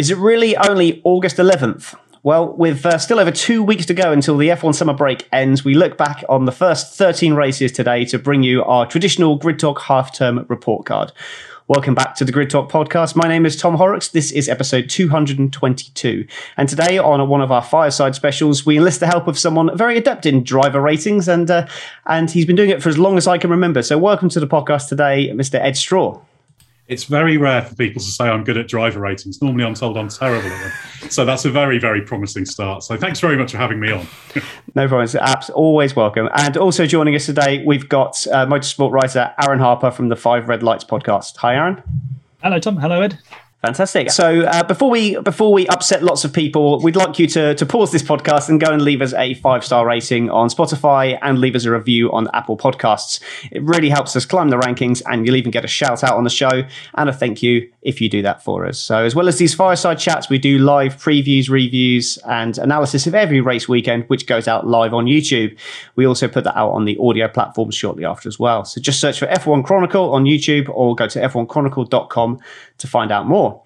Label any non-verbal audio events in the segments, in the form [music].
Is it really only August 11th? Well, with uh, still over two weeks to go until the F1 summer break ends, we look back on the first 13 races today to bring you our traditional Grid Talk half term report card. Welcome back to the Grid Talk podcast. My name is Tom Horrocks. This is episode 222. And today, on one of our fireside specials, we enlist the help of someone very adept in driver ratings, and, uh, and he's been doing it for as long as I can remember. So, welcome to the podcast today, Mr. Ed Straw. It's very rare for people to say I'm good at driver ratings. Normally, I'm told I'm terrible at them. So that's a very, very promising start. So thanks very much for having me on. [laughs] no problem. Apps always welcome. And also joining us today, we've got uh, motorsport writer Aaron Harper from the Five Red Lights podcast. Hi, Aaron. Hello, Tom. Hello, Ed. Fantastic. So uh, before we before we upset lots of people, we'd like you to to pause this podcast and go and leave us a five star rating on Spotify and leave us a review on Apple Podcasts. It really helps us climb the rankings, and you'll even get a shout out on the show and a thank you if you do that for us. So as well as these fireside chats, we do live previews, reviews, and analysis of every race weekend, which goes out live on YouTube. We also put that out on the audio platforms shortly after as well. So just search for F1 Chronicle on YouTube or go to f1chronicle.com to find out more.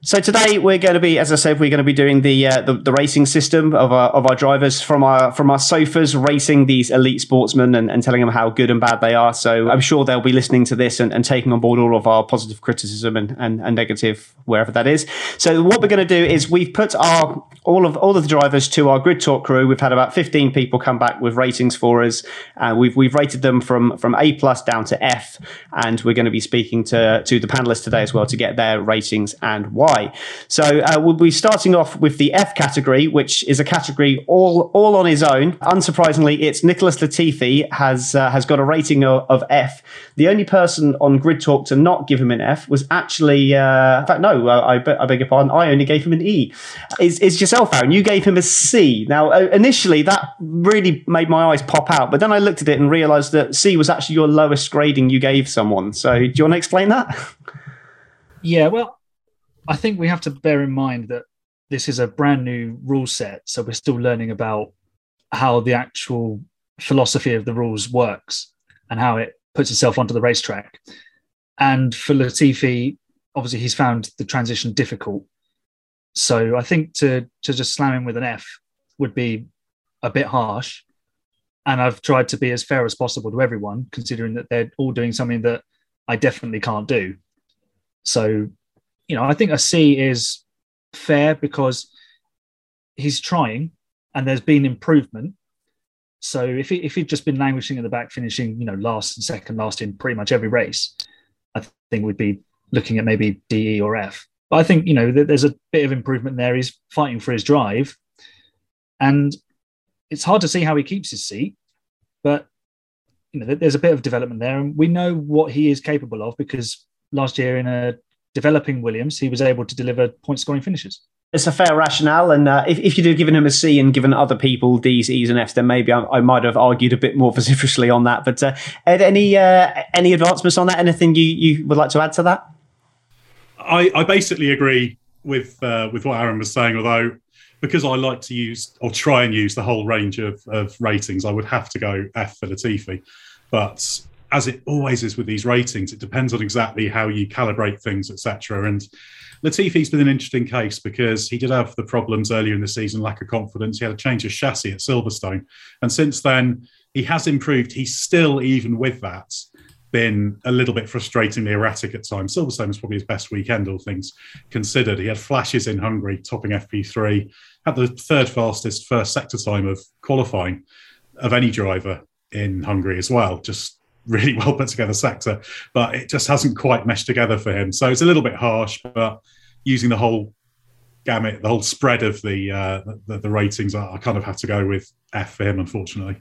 So today we're going to be, as I said, we're going to be doing the uh, the, the, racing system of our of our drivers from our from our sofas, racing these elite sportsmen and, and telling them how good and bad they are. So I'm sure they'll be listening to this and, and taking on board all of our positive criticism and, and, and negative wherever that is. So what we're going to do is we've put our all of all of the drivers to our grid talk crew. We've had about 15 people come back with ratings for us, and we've we've rated them from from A plus down to F, and we're going to be speaking to to the panelists today as well to get their ratings and why why. So uh, we'll be starting off with the F category, which is a category all all on his own. Unsurprisingly, it's Nicholas Latifi has uh, has got a rating of, of, F. The only person on Grid Talk to not give him an F was actually, uh, in fact, no, I, I, beg your pardon, I only gave him an E. Is is yourself, Aaron? You gave him a C. Now, uh, initially, that really made my eyes pop out, but then I looked at it and realised that C was actually your lowest grading you gave someone. So, do you want to explain that? Yeah, well, I think we have to bear in mind that this is a brand new rule set, so we're still learning about how the actual philosophy of the rules works and how it puts itself onto the racetrack. And for Latifi, obviously he's found the transition difficult. So I think to to just slam him with an F would be a bit harsh. And I've tried to be as fair as possible to everyone, considering that they're all doing something that I definitely can't do. So you know, I think a C is fair because he's trying and there's been improvement. So if he, if he'd just been languishing in the back, finishing you know last and second last in pretty much every race, I think we'd be looking at maybe D, E, or F. But I think you know there's a bit of improvement there. He's fighting for his drive, and it's hard to see how he keeps his seat. But you know there's a bit of development there, and we know what he is capable of because last year in a developing Williams, he was able to deliver point scoring finishes. It's a fair rationale, and uh, if, if you'd have given him a C and given other people D's, E's, and F's, then maybe I, I might have argued a bit more [laughs] vociferously on that. But uh, Ed, any uh, any advancements on that? Anything you, you would like to add to that? I, I basically agree with uh, with what Aaron was saying, although because I like to use or try and use the whole range of, of ratings, I would have to go F for Latifi. But as it always is with these ratings, it depends on exactly how you calibrate things, etc. And Latifi's been an interesting case because he did have the problems earlier in the season, lack of confidence. He had a change of chassis at Silverstone, and since then he has improved. He's still, even with that, been a little bit frustratingly erratic at times. Silverstone was probably his best weekend, all things considered. He had flashes in Hungary, topping FP3, had the third fastest first sector time of qualifying of any driver in Hungary as well. Just really [laughs] well put together sector, but it just hasn't quite meshed together for him. So it's a little bit harsh, but using the whole gamut, the whole spread of the uh, the, the ratings, I kind of have to go with F for him, unfortunately.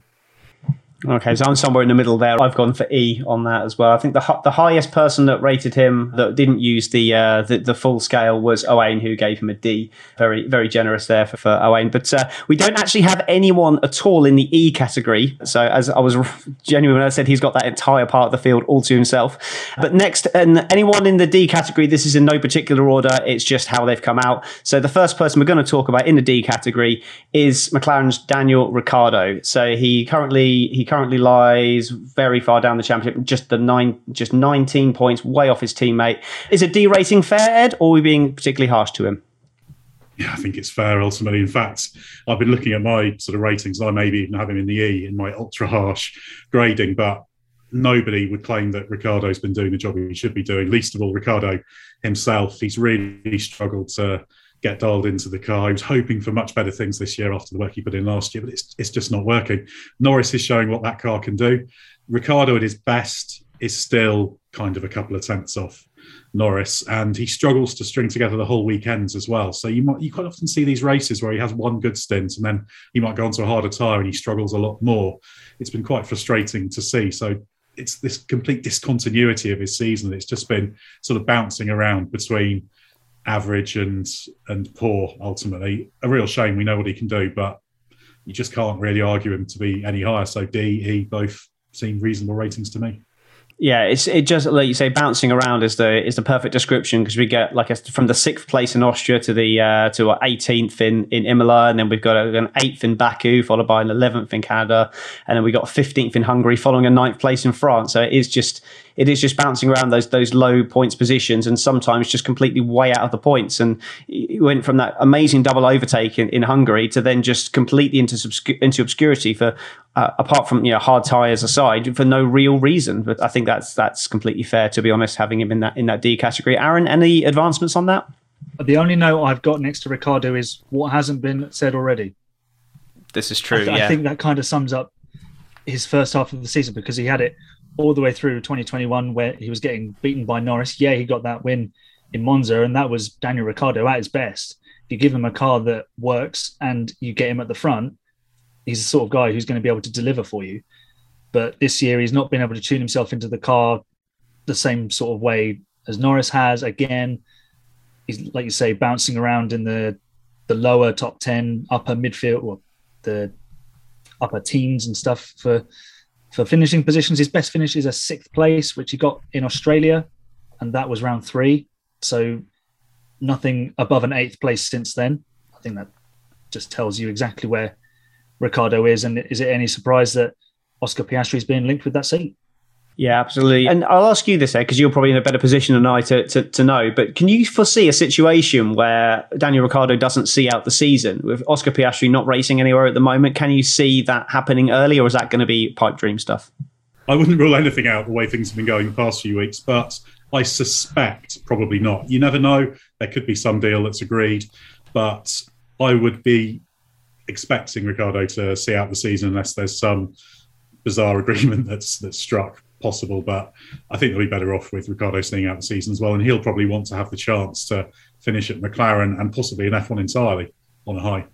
Okay, so I'm somewhere in the middle there. I've gone for E on that as well. I think the the highest person that rated him that didn't use the uh, the, the, full scale was Owain, who gave him a D. Very very generous there for, for Owain. But uh, we don't actually have anyone at all in the E category. So as I was [laughs] genuine when I said he's got that entire part of the field all to himself. But next, and anyone in the D category, this is in no particular order. It's just how they've come out. So the first person we're going to talk about in the D category is McLaren's Daniel Ricciardo. So he currently he currently lies very far down the championship, just the nine, just 19 points, way off his teammate. Is a D rating fair, Ed, or are we being particularly harsh to him? Yeah, I think it's fair ultimately. In fact, I've been looking at my sort of ratings. I maybe even have him in the E in my ultra harsh grading, but nobody would claim that Ricciardo's been doing the job he should be doing. Least of all, Ricciardo himself. He's really struggled to get dialed into the car. He was hoping for much better things this year after the work he put in last year, but it's it's just not working. Norris is showing what that car can do. Ricciardo at his best is still kind of a couple of tenths off Norris, and he struggles to string together the whole weekends as well. So you might you quite often see these races where he has one good stint and then he might go onto a harder tyre and he struggles a lot more. It's been quite frustrating to see. So it's this complete discontinuity of his season. It's just been sort of bouncing around between average and and poor. Ultimately, a real shame. We know what he can do, but you just can't really argue him to be any higher. So D, E, both seem reasonable ratings to me. Yeah, it's it just like you say, bouncing around is the is the perfect description because we get like a, from the sixth place in Austria to the uh, to 18th in in Imola, and then we've got an eighth in Baku, followed by an 11th in Canada, and then we got 15th in Hungary, following a ninth place in France. So it is just it is just bouncing around those those low points positions and sometimes just completely way out of the points. And he went from that amazing double overtake in, in Hungary to then just completely into obscu- into obscurity for uh, apart from you know hard tires aside for no real reason. But I think that's that's completely fair to be honest. Having him in that in that D category, Aaron, any advancements on that? The only note I've got next to Ricciardo is what hasn't been said already. This is true. I, th- yeah. I think that kind of sums up his first half of the season because he had it all the way through 2021 where he was getting beaten by Norris. Yeah, he got that win in Monza, and that was Daniel Ricciardo at his best. If you give him a car that works and you get him at the front, he's the sort of guy who's going to be able to deliver for you. But this year, he's not been able to tune himself into the car the same sort of way as Norris has. Again, he's like you say, bouncing around in the the lower top ten, upper midfield, or the upper teens and stuff for for finishing positions. His best finish is a sixth place, which he got in Australia, and that was round three. So nothing above an eighth place since then. I think that just tells you exactly where Ricciardo is. And is it any surprise that Oscar Piastri is being linked with that seat? Yeah, absolutely. And I'll ask you this, Ed, because you're probably in a better position than I to, to, to, know. But can you foresee a situation where Daniel Ricciardo doesn't see out the season with Oscar Piastri not racing anywhere at the moment? Can you see that happening early, or is that going to be pipe dream stuff? I wouldn't rule anything out the way things have been going the past few weeks, but I suspect probably not. You never know. There could be some deal that's agreed, but I would be expecting Ricciardo to see out the season unless there's some bizarre [laughs] agreement that's that's struck possible, but I think they'll be better off with Ricciardo staying out the season as well. And he'll probably want to have the chance to finish at McLaren and possibly an F1 entirely on a high.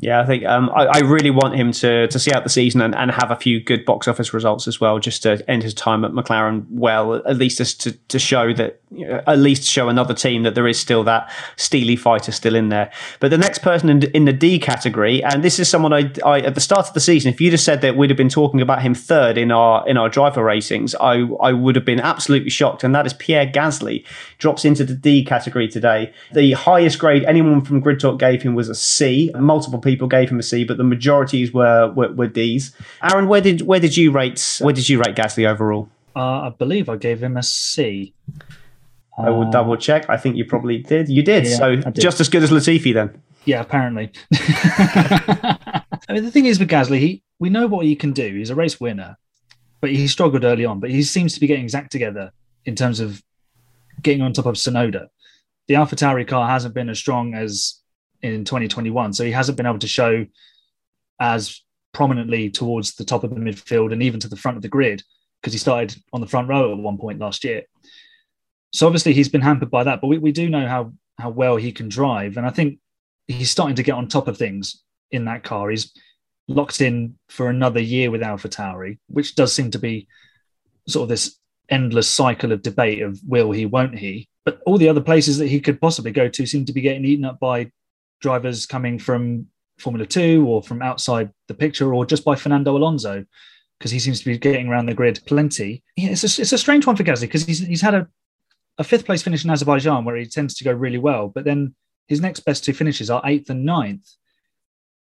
Yeah, I think um, I, I, really want him to to see out the season and, and have a few good box office results as well, just to end his time at McLaren well, at least just to, to show that, at least show another team that there is still that steely fighter still in there. But the next person in, in the D category, and this is someone I, I at the start of the season, if you'd have said that we'd have been talking about him third in our in our driver ratings, I I would have been absolutely shocked. And that is Pierre Gasly, drops into the D category today. The highest grade anyone from Grid Talk gave him was a C. Multiple people gave him a C, but the majorities were, were, were D's. Aaron, where did where did you rate where did you rate Gasly overall? Uh, I believe I gave him a C. I will uh, double check. I think you probably did. You did. Yeah, so did. just as good as Latifi then. Yeah, apparently. [laughs] I mean, the thing is with Gasly, he we know what he can do. He's a race winner, but he struggled early on. But he seems to be getting his act together in terms of getting on top of Tsunoda. The AlphaTauri car hasn't been as strong as in 2021. So he hasn't been able to show as prominently towards the top of the midfield and even to the front of the grid because he started on the front row at one point last year. So obviously he's been hampered by that, but we, we do know how how well he can drive. And I think he's starting to get on top of things in that car. He's locked in for another year with Alpha Tauri, which does seem to be sort of this endless cycle of debate of will he, won't he. But all the other places that he could possibly go to seem to be getting eaten up by drivers coming from Formula Two or from outside the picture, or just by Fernando Alonso, because he seems to be getting around the grid plenty. Yeah, it's a, it's a strange one for Gasly because he's he's had a, a fifth place finish in Azerbaijan where he tends to go really well, but then his next best two finishes are eighth and ninth.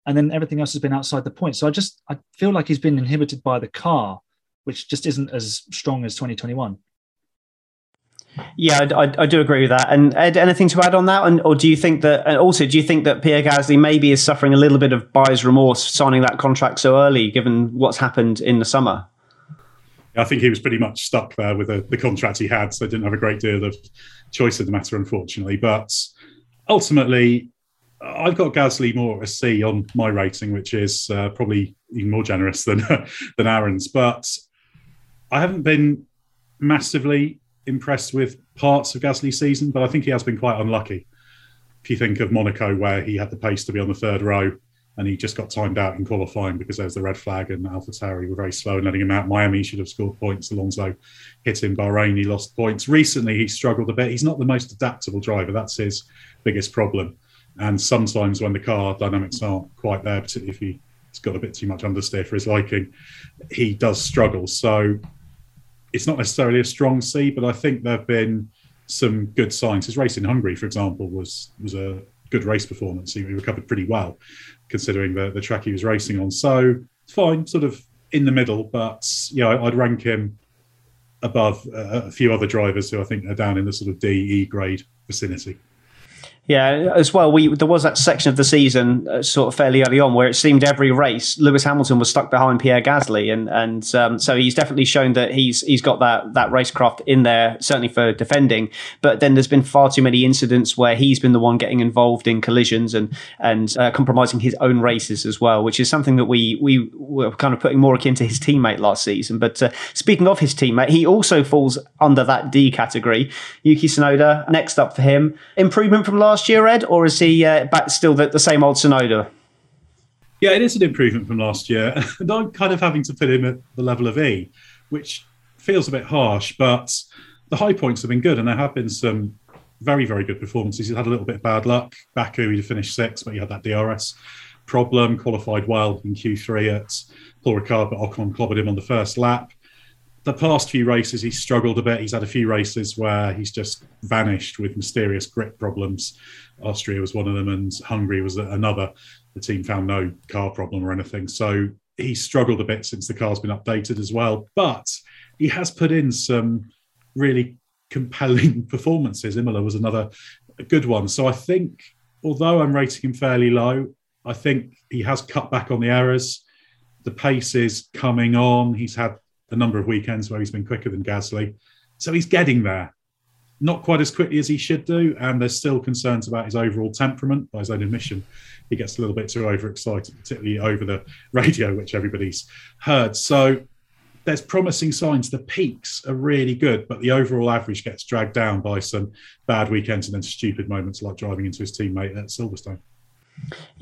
and then everything else has been outside the point. So I just I feel like he's been inhibited by the car, which just isn't as strong as 2021. Yeah, I, I, do agree with that. And Ed, anything to add on that? And or do you think that? And also, do you think that Pierre Gasly maybe is suffering a little bit of buyer's remorse signing that contract so early, given what's happened in the summer? I think he was pretty much stuck there with the, the contract he had, so didn't have a great deal of choice in the matter, unfortunately. But ultimately, I've got Gasly more a C on my rating, which is uh, probably even more generous than [laughs] than Aaron's. But I haven't been massively impressed with parts of Gasly's season, but I think he has been quite unlucky. If you think of Monaco, where he had the pace to be on the third row and he just got timed out in qualifying because there was the red flag and AlphaTauri were very slow in letting him out. Miami should have scored points. Alonso hit him. Bahrain, he lost points. Recently, he struggled a bit. He's not the most adaptable driver. That's his biggest problem. And sometimes when the car dynamics aren't quite there, particularly if he's got a bit too much understeer for his liking, he does struggle. So it's not necessarily a strong C, but I think there have been some good signs. His race in Hungary, for example, was was a good race performance. He recovered pretty well, considering the, the track he was racing on. So it's fine, sort of in the middle, but yeah, I'd rank him above uh, a few other drivers who I think are down in the sort of D E grade vicinity. Yeah, as well. We there was that section of the season, uh, sort of fairly early on, where it seemed every race Lewis Hamilton was stuck behind Pierre Gasly, and and um, so he's definitely shown that he's he's got that that racecraft in there, certainly for defending. But then there's been far too many incidents where he's been the one getting involved in collisions and and uh, compromising his own races as well, which is something that we we were kind of putting more akin to his teammate last season. But uh, speaking of his teammate, he also falls under that D category. Yuki Tsunoda, next up for him, improvement from last last year, Ed, or is he uh, back still the, the same old Tsunoda? Yeah, it is an improvement from last year. [laughs] and I'm kind of having to put him at the level of E, which feels a bit harsh, but the high points have been good, and there have been some very, very good performances. He's had a little bit of bad luck. Baku, he finished sixth, but he had that DRS problem, qualified well in Q3 at Paul Ricard, but Ocon clobbered him on the first lap the past few races he's struggled a bit. He's had a few races where he's just vanished with mysterious grip problems. Austria was one of them, and Hungary was another. The team found no car problem or anything. So he's struggled a bit since the car's been updated as well. But he has put in some really compelling [laughs] performances. Imola was another good one. So I think, although I'm rating him fairly low, I think he has cut back on the errors. The pace is coming on. He's had a number of weekends where he's been quicker than Gasly. So he's getting there. Not quite as quickly as he should do, and there's still concerns about his overall temperament. By his own admission, he gets a little bit too overexcited, particularly over the [laughs] radio, which everybody's heard. So there's promising signs. The peaks are really good, but the overall average gets dragged down by some bad weekends and then stupid moments like driving into his teammate at Silverstone.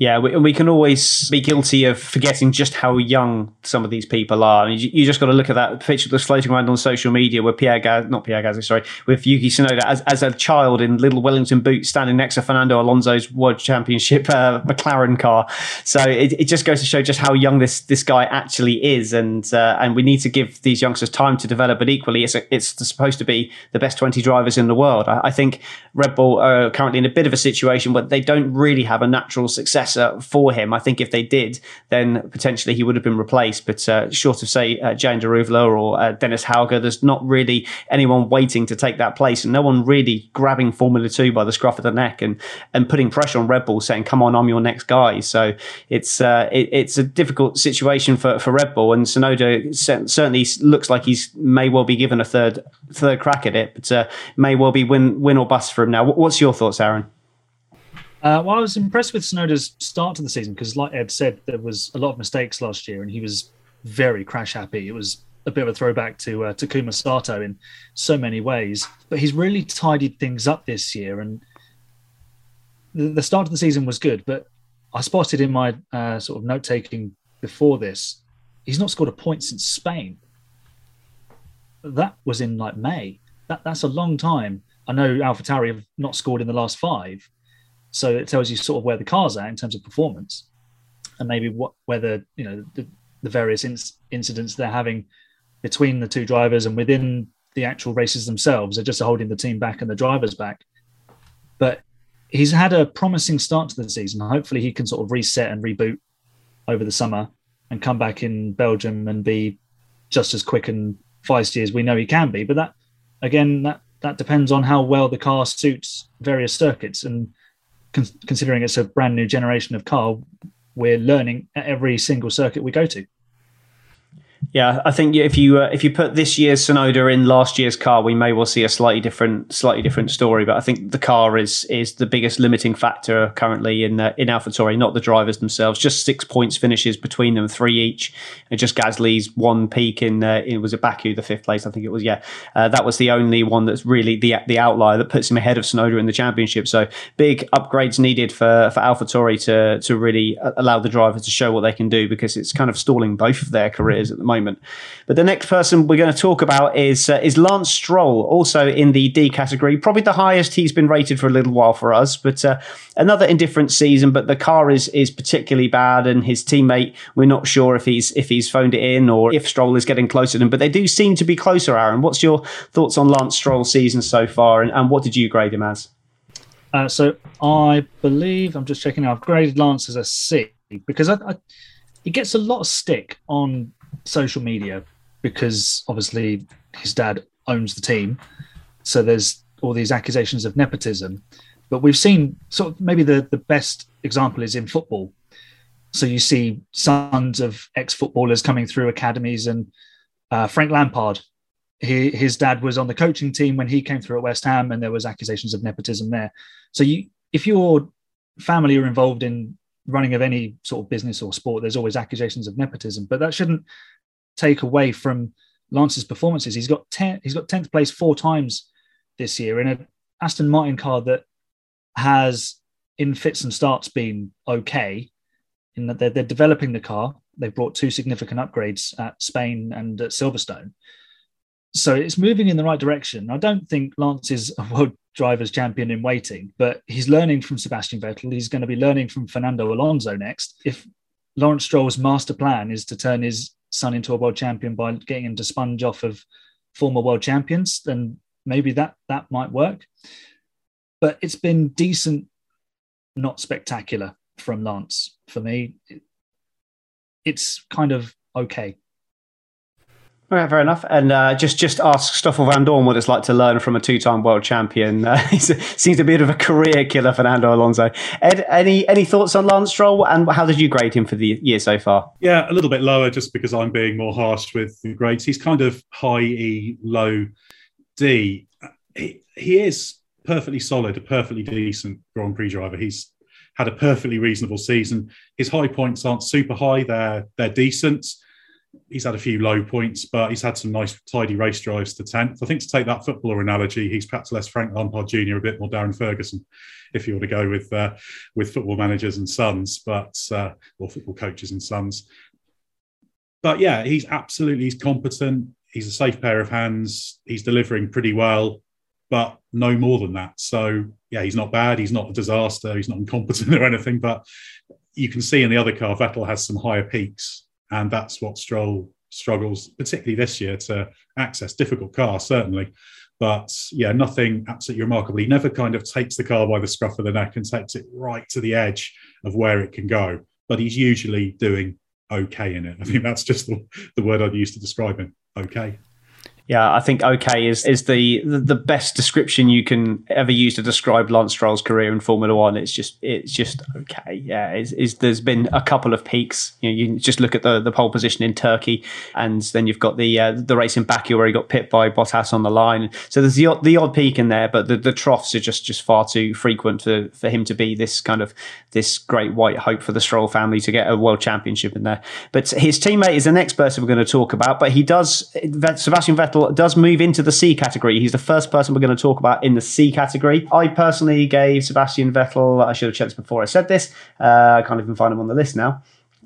Yeah, we, we can always be guilty of forgetting just how young some of these people are. I mean, you, you, just got to look at that picture that's floating around on social media with Pierre Gaz, not Pierre Gasly, sorry, with Yuki Tsunoda as, as a child in little Wellington boots standing next to Fernando Alonso's World Championship uh, McLaren car. So it, it just goes to show just how young this this guy actually is, and uh, and we need to give these youngsters time to develop. But equally, it's a, it's supposed to be the best twenty drivers in the world. I, I think Red Bull are currently in a bit of a situation where they don't really have a natural successor for him. I think if they did, then potentially he would have been replaced. But uh, short of say uh, Daruvala or uh, Dennis Hauger, there's not really anyone waiting to take that place, and no one really grabbing Formula Two by the scruff of the neck and and putting pressure on Red Bull, saying, "Come on, I'm your next guy." So it's uh, it, it's a difficult situation for, for Red Bull, and Tsunoda certainly looks like he's may well be given a third third crack at it, but uh, may well be win win or bust for him now. What's your thoughts, Aaron? Uh, well, I was impressed with Tsunoda's start to the season because, like Ed said, there was a lot of mistakes last year, and he was very crash happy. It was a bit of a throwback to uh, Takuma Sato in so many ways, but he's really tidied things up this year. And the, the start of the season was good, but I spotted in my uh, sort of note taking before this, he's not scored a point since Spain. That was in like May. That, that's a long time. I know AlphaTauri have not scored in the last five, so it tells you sort of where the car's at in terms of performance, and maybe what whether you know the, the various inc- incidents they're having between the two drivers and within the actual races themselves are just holding the team back and the drivers back. But he's had a promising start to the season. Hopefully, he can sort of reset and reboot over the summer and come back in Belgium and be just as quick and feisty as we know he can be. But that again, that that depends on how well the car suits various circuits. And con- considering it's a brand new generation of car, we're learning at every single circuit we go to. Yeah, I think if you uh, if you put this year's Tsunoda in last year's car, we may well see a slightly different slightly different story. But I think the car is is the biggest limiting factor currently in uh, in AlphaTauri, not the drivers themselves. Just six points finishes between them, three each. And just Gasly's one peak in uh, in was it Baku, the fifth place, I think it was. Yeah, uh, that was the only one that's really the the outlier that puts him ahead of Tsunoda in the championship. So big upgrades needed for for AlphaTauri to to really uh, allow the drivers to show what they can do because it's kind of stalling both of their careers at the moment moment. But the next person we're going to talk about is uh, is Lance Stroll, also in the D category, probably the highest he's been rated for a little while for us. But uh, another indifferent season. But the car is is particularly bad, and his teammate we're not sure if he's if he's phoned it in or if Stroll is getting closer to him. But they do seem to be closer. Aaron, what's your thoughts on Lance Stroll's season so far, and, and what did you grade him as? Uh, so I believe I'm just checking. I've graded Lance as a C because I, I, he gets a lot of stick on social media because obviously his dad owns the team. So there's all these accusations of nepotism. But we've seen sort of maybe the, the best example is in football. So you see sons of ex footballers coming through academies, and uh, Frank Lampard, he, his dad was on the coaching team when he came through at West Ham, and there was accusations of nepotism there. So you, if your family are involved in running of any sort of business or sport, there's always accusations of nepotism, but that shouldn't take away from Lance's performances. He's got ten, he's got tenth place four times this year in an Aston Martin car that has, in fits and starts, been okay. In that they're, they're developing the car, they've brought two significant upgrades at Spain and at Silverstone. So it's moving in the right direction. I don't think Lance is a world drivers champion in waiting, but he's learning from Sebastian Vettel. He's going to be learning from Fernando Alonso next. If Lawrence Stroll's master plan is to turn his son into a world champion by getting him to sponge off of former world champions, then maybe that that might work. But it's been decent, not spectacular from Lance for me. It's kind of okay. Okay, fair enough. And uh, just just ask Stoffel Vandoorne what it's like to learn from a two-time world champion. Uh, [laughs] he seems a bit of a career killer, Fernando Alonso. Ed, any any thoughts on Lance Stroll, and how did you grade him for the year so far? Yeah, a little bit lower, just because I'm being more harsh with the grades. He's kind of high E, low D. He, he is perfectly solid, a perfectly decent Grand Prix driver. He's had a perfectly reasonable season. His high points aren't super high; they're they're decent he's had a few low points, but he's had some nice, tidy race drives to 10th. I think to take that footballer analogy, he's perhaps less Frank Lampard Jr., a bit more Darren Ferguson, if you want to go with uh, with football managers and sons, but uh, or football coaches and sons. But yeah, he's absolutely he's competent. He's a safe pair of hands. He's delivering pretty well, but no more than that. So yeah, he's not bad. He's not a disaster. He's not incompetent [laughs] or anything. But you can see in the other car, Vettel has some higher peaks and that's what Stroll struggles, particularly this year, to access. Difficult car, certainly, but yeah, nothing absolutely remarkable. He never kind of takes the car by the scruff of the neck and takes it right to the edge of where it can go. But he's usually doing okay in it. I think that's just the, the word I'd use to describe him. Okay. Yeah, I think okay is is the, the best description you can ever use to describe Lance Stroll's career in Formula One. It's just it's just okay. Yeah, it's, there's been a couple of peaks. You know, you just look at the, the pole position in Turkey, and then you've got the uh, the race in Baku where he got pit by Bottas on the line. So there's the odd, the odd peak in there, but the, the troughs are just just far too frequent for for him to be this kind of this great white hope for the Stroll family to get a world championship in there. But his teammate is the next person we're going to talk about. But he does Sebastian Vettel Does move into the C category. He's the first person we're going to talk about in the C category. I personally gave Sebastian Vettel, I should have checked this before I said this. Uh, I can't even find him on the list now.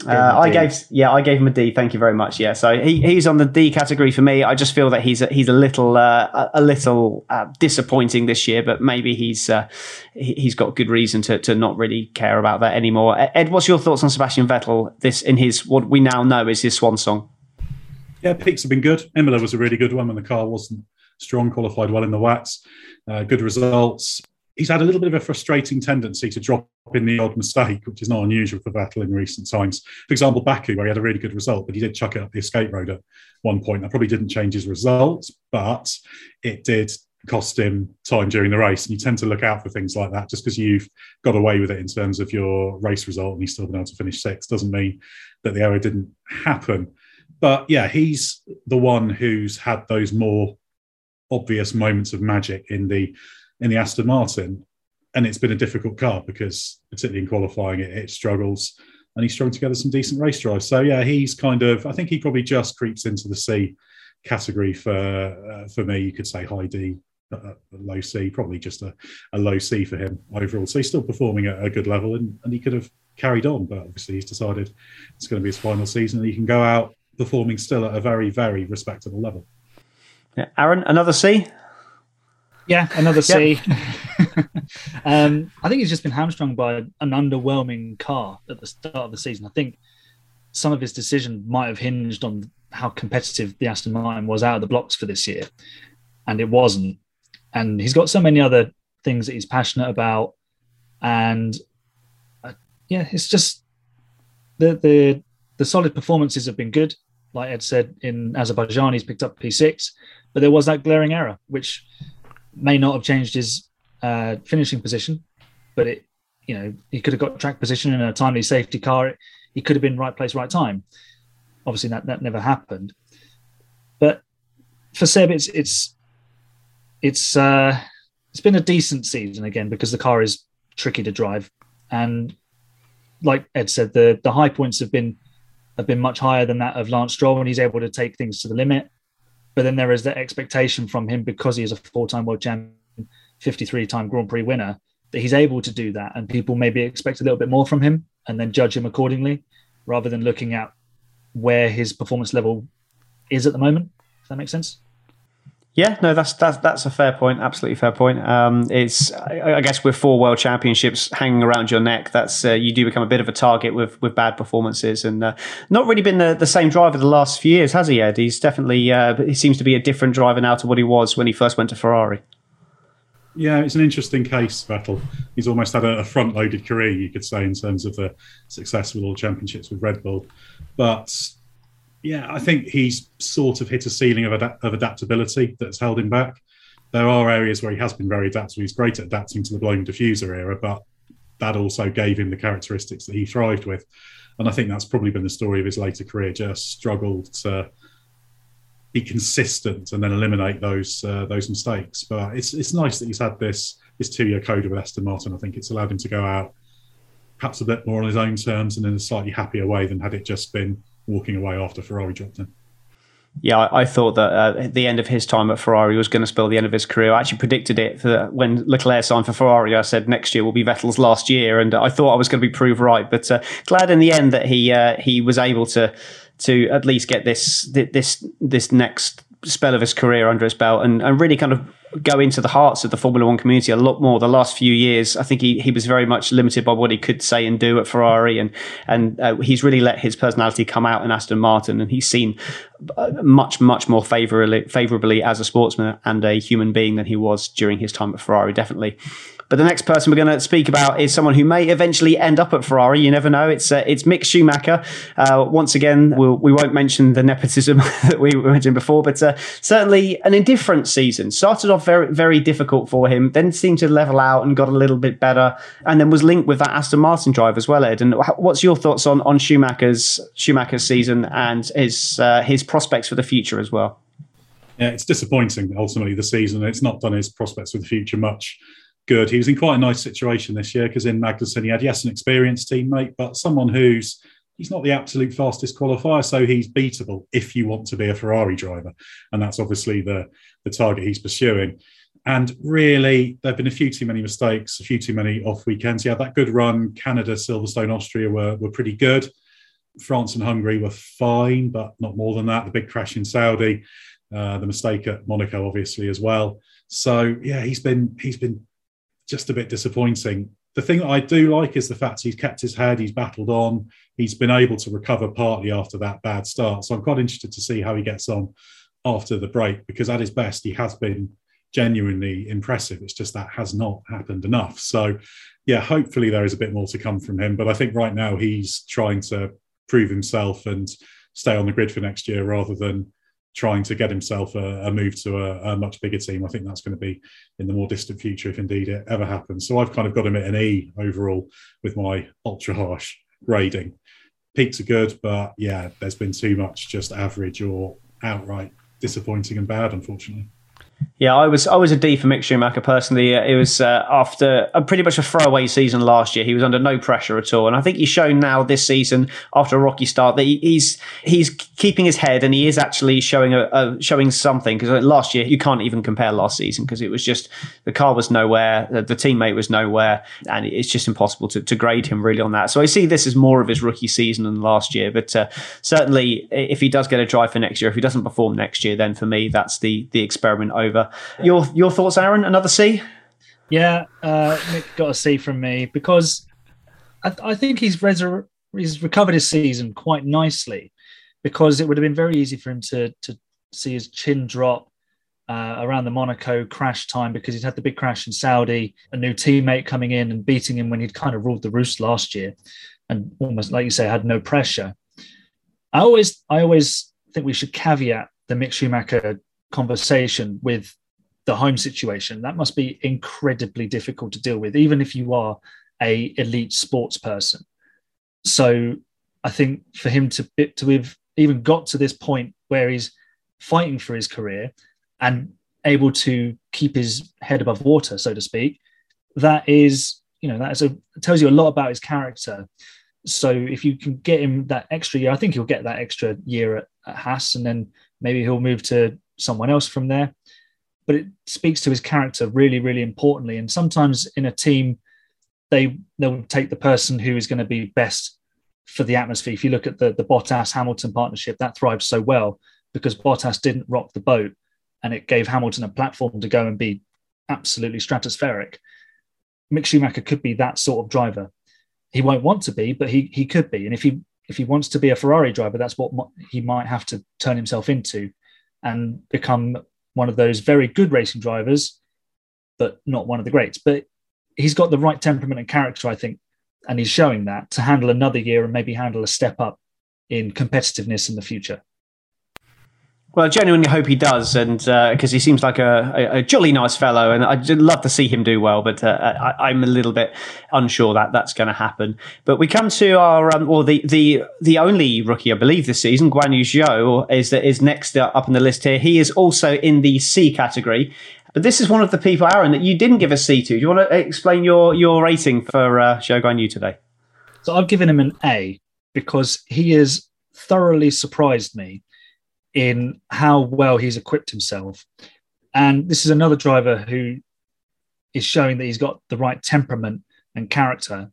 Uh, I gave yeah I gave him a D. Thank you very much. Yeah, so he, he's on the D category for me. I just feel that he's a, he's a little uh, a little uh, disappointing this year, but maybe he's uh, he's got good reason to, to not really care about that anymore. Ed, what's your thoughts on Sebastian Vettel? This in his what we now know is his swan song. Yeah, peaks have been good. Imola was a really good one when the car wasn't strong, qualified well in the Watts. Uh, good results. He's had a little bit of a frustrating tendency to drop in the odd mistake, which is not unusual for Vettel in recent times. For example, Baku, where he had a really good result, but he did chuck it up the escape road at one point. That probably didn't change his results, but it did cost him time during the race. And you tend to look out for things like that just because you've got away with it in terms of your race result and he's still been able to finish sixth doesn't mean that the error didn't happen. But yeah, he's the one who's had those more obvious moments of magic in the in the Aston Martin. And it's been a difficult car because particularly in qualifying it, it struggles and he's strung together some decent race drives. So yeah, he's kind of I think he probably just creeps into the C category for uh, for me. You could say high D, uh, low C, probably just a, a, low C for him overall. So he's still performing at a good level, and, and he could have carried on, but obviously he's decided it's going to be his final season, and he can go out performing still at a very, very respectable level. Yeah. Aaron, another C. Yeah, another C. [laughs] um, I think he's just been hamstrung by an underwhelming car at the start of the season. I think some of his decision might have hinged on how competitive the Aston Martin was out of the blocks for this year, and it wasn't and he's got so many other things that he's passionate about, and uh, yeah, it's just the the the solid performances have been good. Like Ed said, in Azerbaijan, he's picked up P6, but there was that glaring error, which may not have changed his uh, finishing position, but it, you know, he could have got track position in a timely safety car. He could have been right place, right time. Obviously, that that never happened. But for Seb, it's it's it's uh, it's been a decent season again because the car is tricky to drive, and like Ed said, the the high points have been have been much higher than that of Lance Stroll when he's able to take things to the limit. But then there is that expectation from him because he is a four-time world champion, 53-time Grand Prix winner, that he's able to do that, and people maybe expect a little bit more from him and then judge him accordingly, rather than looking at where his performance level is at the moment. Does that make sense? Yeah, no, that's that's that's a fair point. Absolutely fair point. Um, it's I, I, guess with four world championships hanging around your neck, that's uh, you do become a bit of a target with with bad performances, and uh, not really been the, the same driver the last few years, has he? Ed? He's definitely uh, he seems to be a different driver now to what he was when he first went to Ferrari. Yeah, it's an interesting case, Vettel. He's almost had a, a front-loaded career, you could say, in terms of the successful World Championships with Red Bull, but yeah, I think he's sort of hit a ceiling of, ad- of adaptability that's held him back. There are areas where he has been very adaptable. He's great at adapting to the blown diffuser era, but that also gave him the characteristics that he thrived with. And I think that's probably been the story of his later career. Just struggled to be consistent and then eliminate those uh, those mistakes. But it's it's nice that he's had this this two year code with Aston Martin. I think it's allowed him to go out perhaps a bit more on his own terms and in a slightly happier way than had it just been walking away after Ferrari dropped him. Yeah, I, I thought that uh, the end of his time at Ferrari was going to spell the end of his career. I actually predicted it for, when Leclerc signed for Ferrari. I said next year will be Vettel's last year, and I thought I was going to be proved right. But uh, glad in the end that he uh, he was able to to at least get this this this next spell of his career under his belt and, and really kind of go into the hearts of the Formula One community a lot more the last few years. I think he, he was very much limited by what he could say and do at Ferrari, and and uh, he's really let his personality come out in Aston Martin, and he's seen uh, much much more favorably favorably as a sportsman and a human being than he was during his time at Ferrari. Definitely. But the next person we're going to speak about is someone who may eventually end up at Ferrari. You never know. It's uh, it's Mick Schumacher. Uh, once again, we'll, we will not mention the nepotism [laughs] that we mentioned before, but uh, certainly an indifferent season. Started off very very difficult for him, then seemed to level out and got a little bit better, and then was linked with that Aston Martin drive as well. Ed, and what's your thoughts on on Schumacher's Schumacher's season and his uh, his prospects for the future as well? Yeah, it's disappointing ultimately the season. It's not done his prospects for the future much good. He was in quite a nice situation this year because in Magnussen he had yes an experienced teammate, but someone who's he's not the absolute fastest qualifier, so he's beatable if you want to be a Ferrari driver, and that's obviously the the target he's pursuing. And really, there have been a few too many mistakes, a few too many off weekends. He had that good run. Canada, Silverstone, Austria were were pretty good. France and Hungary were fine, but not more than that. The big crash in Saudi, uh, the mistake at Monaco, obviously as well. So yeah, he's been he's been just a bit disappointing. The thing that I do like is the fact he's kept his head, he's battled on, he's been able to recover partly after that bad start. So I'm quite interested to see how he gets on after the break because at his best he has been genuinely impressive. It's just that has not happened enough. So, yeah, hopefully there is a bit more to come from him. But I think right now he's trying to prove himself and stay on the grid for next year rather than trying to get himself a, a move to a, a, much bigger team. I think that's going to be in the more distant future if indeed it ever happens. So I've kind of got him at an E overall with my ultra harsh grading. Peaks are good, but yeah, there's been too much just average or outright disappointing and bad, unfortunately. Yeah, I was I was a D for Mick Schumacher personally. It was uh, after a pretty much a throwaway season last year. He was under no pressure at all, and I think he's shown now this season after a rocky start that he's he's keeping his head and he is actually showing a, a showing something. Because last year you can't even compare last season because it was just the car was nowhere, the, the, teammate was nowhere, and it's just impossible to, to grade him really on that. So I see this as more of his rookie season than last year. But uh, certainly, if he does get a drive for next year, if he doesn't perform next year, then for me that's the the experiment over. Your your thoughts, Aaron? Another C? Yeah, uh, Nick got a C from me because I, I think he's he's recovered his season quite nicely because it would have been very easy for him to to see his chin drop uh, around the Monaco crash time because he'd had the big crash in Saudi, a new teammate coming in and beating him when he'd kind of ruled the roost last year, and almost like you say had no pressure. I always I always think we should caveat the Mick Schumacher conversation with the home situation. That must be incredibly difficult to deal with, even if you are a elite sports person. So I think for him to to have even got to this point where he's fighting for his career and able to keep his head above water, so to speak, that is, you know, that is a tells you a lot about his character. So if you can get him that extra year, I think he'll get that extra year at, at Haas, and then maybe he'll move to someone else from there but it speaks to his character really, really importantly. And sometimes in a team, they they'll take the person who is going to be best for the atmosphere. If you look at the the Bottas Hamilton partnership, that thrives so well because Bottas didn't rock the boat, and it gave Hamilton a platform to go and be absolutely stratospheric. Mick Schumacher could be that sort of driver. He won't want to be, but he he could be. And if he if he wants to be a Ferrari driver, that's what he might have to turn himself into and become one of those very good racing drivers, but not one of the greats. But he's got the right temperament and character, I think, and he's showing that to handle another year and maybe handle a step up in competitiveness in the future. Well, I genuinely hope he does, and because uh, he seems like a, a, a, jolly nice fellow, and I'd love to see him do well. But uh, I, am a little bit unsure that that's going to happen. But we come to our, um, the the the only rookie I believe this season, Guan Yu Zhou, is that is next up in the list here. He is also in the C category. But this is one of the people, Aaron, that you didn't give a C to. Do you want to explain your your rating for uh, Zhou Guan Yu today? So I've given him an A because he has thoroughly surprised me in how well he's equipped himself. And this is another driver who is showing that he's got the right temperament and character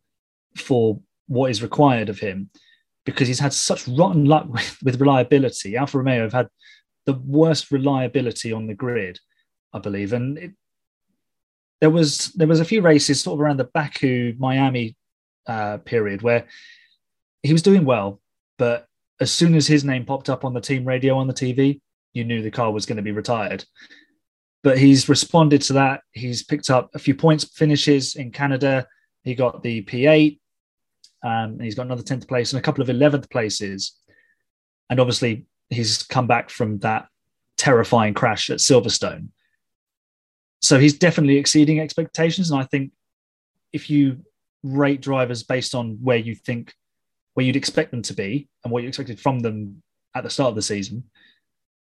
for what is required of him because he's had such rotten luck [laughs] with, with reliability. Alfa Romeo have had the worst reliability on the grid, I believe. And it, there was there was a few races sort of around the Baku Miami uh, period where he was doing well, but as soon as his name popped up on the team radio on the TV, you knew the car was going to be retired. But he's responded to that. He's picked up a few points finishes in Canada. He got the P8. Um, he's got another 10th place and a couple of 11th places. And obviously, he's come back from that terrifying crash at Silverstone. So he's definitely exceeding expectations. And I think if you rate drivers based on where you think where you'd expect them to be and what you expected from them at the start of the season,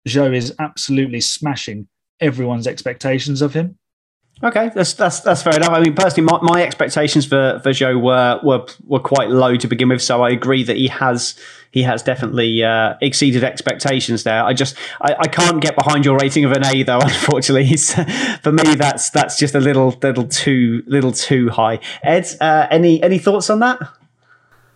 Zhou is absolutely smashing everyone's expectations of him. Okay, that's that's that's fair enough. I mean, personally, my, my expectations for for Zhou were were were quite low to begin with, so I agree that he has he has definitely uh, exceeded expectations there. I just I, I can't get behind your rating of an A though. [laughs] Unfortunately, for me that's that's just a little little too little too high. Ed, uh, any any thoughts on that?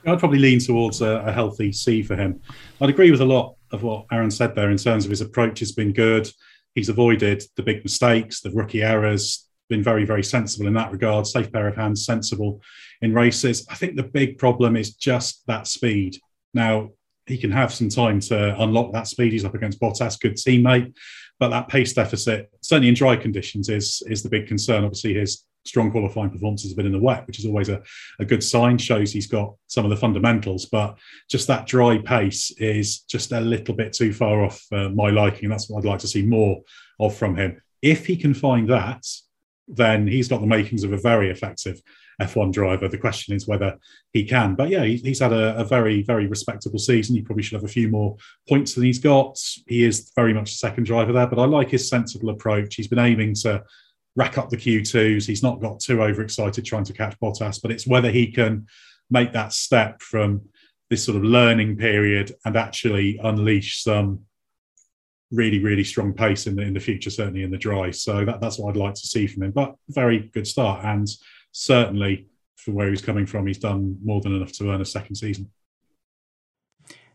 I'd probably lean towards a, a, healthy C for him. I'd agree with a lot of what Aaron said there in terms of his approach has been good. He's avoided the big mistakes, the rookie errors, been very, very sensible in that regard. Safe pair of hands, sensible in races. I think the big problem is just that speed. Now, he can have some time to unlock that speed. He's up against Bottas, good teammate, but that pace deficit, certainly in dry conditions, is is the big concern. Obviously, his strong qualifying performances have been in the wet, which is always a, a good sign, shows he's got some of the fundamentals. But just that dry pace is just a little bit too far off uh, my liking. And That's what I'd like to see more of from him. If he can find that, then he's got the makings of a very effective F1 driver. The question is whether he can. But yeah, he's had a, a, very, very respectable season. He probably should have a few more points than he's got. He is very much a second driver there, but I like his sensible approach. He's been aiming to rack up the Q2s. He's not got too overexcited trying to catch Bottas, but it's whether he can make that step from this sort of learning period and actually unleash some really, really strong pace in the in the future, certainly in the dry. So that, that's what I'd like to see from him. But very good start. And certainly for where he's coming from, he's done more than enough to earn a second season.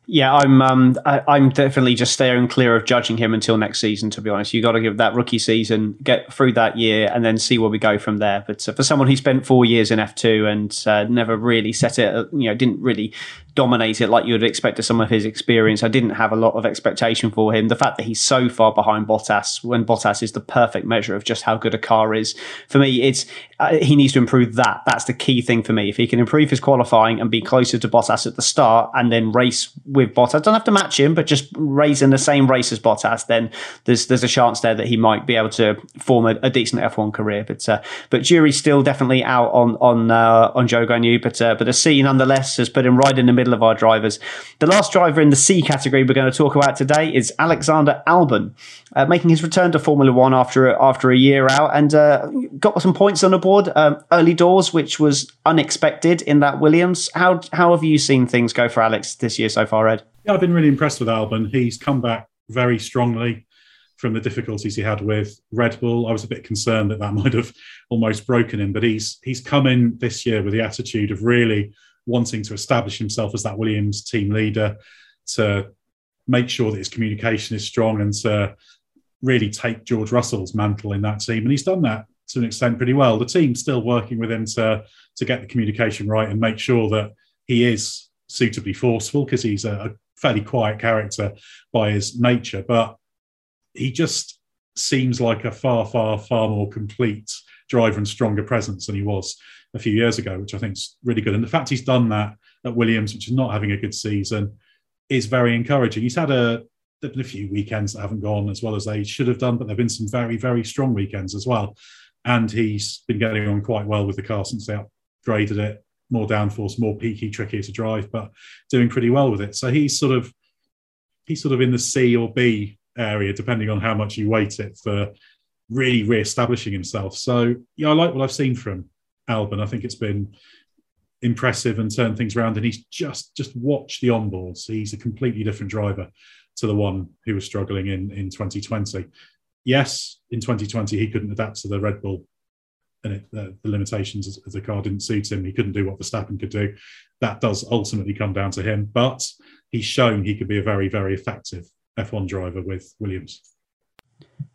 Yeah, I'm um, I, am definitely just staying clear of judging him until next season. To be honest, you got to give that rookie season, get through that year, and then see where we go from there. But uh, for someone who spent four years in F2 and uh, never really set it, you know, didn't really dominate it like you would expect of some of his experience. I didn't have a lot of expectation for him. The fact that he's so far behind Bottas when Bottas is the perfect measure of just how good a car is for me, it's uh, he needs to improve that. That's the key thing for me. If he can improve his qualifying and be closer to Bottas at the start and then race with Bottas, don't have to match him, but just race in the same race as Bottas, then there's there's a chance there that he might be able to form a, a decent F1 career. But uh, but jury's still definitely out on on uh, on Zhou Guanyu, but uh, but a C nonetheless has put him right in the middle of our drivers. The last driver in the C category we're going to talk about today is Alexander Albon, uh, making his return to Formula One after after a year out, and uh, got some points on the board um, early doors, which was unexpected in that Williams. How how have you seen things go for Alex this year so far, Ed? Yeah, I've been really impressed with Albon. He's come back very strongly from the difficulties he had with Red Bull. I was a bit concerned that that [laughs] might have almost broken him, but he's he's come in this year with the attitude of really wanting to establish himself as that Williams team leader, to make sure that his communication is strong and to really take George Russell's mantle in that team. And he's done that to an extent pretty well. The team's still working with him to, to get the communication right and make sure that he is suitably forceful because he's a, a fairly quiet character by his nature. But he just seems like a far, far, far more complete driver and stronger presence than he was a few years ago, which I think is really good. And the fact he's done that at Williams, which is not having a good season, is very encouraging. He's had a there've been a few weekends that haven't gone as well as they should have done, but there've been some very, very strong weekends as well. And he's been getting on quite well with the car since they upgraded it. More downforce, more peaky, trickier to drive, but doing pretty well with it. So he's sort of he's sort of in the C or B area, depending on how much you weight it for really re-establishing himself. So yeah, I like what I've seen from Albon. I think it's been impressive and turned things around. And he's just just watched the onboards. He's a completely different driver to the one who was struggling in in 2020. Yes, in 2020 he couldn't adapt to the Red Bull and it, the, the, limitations of the car didn't suit him. He couldn't do what Verstappen could do. That does ultimately come down to him, but he's shown he could be a very, very effective F1 driver with Williams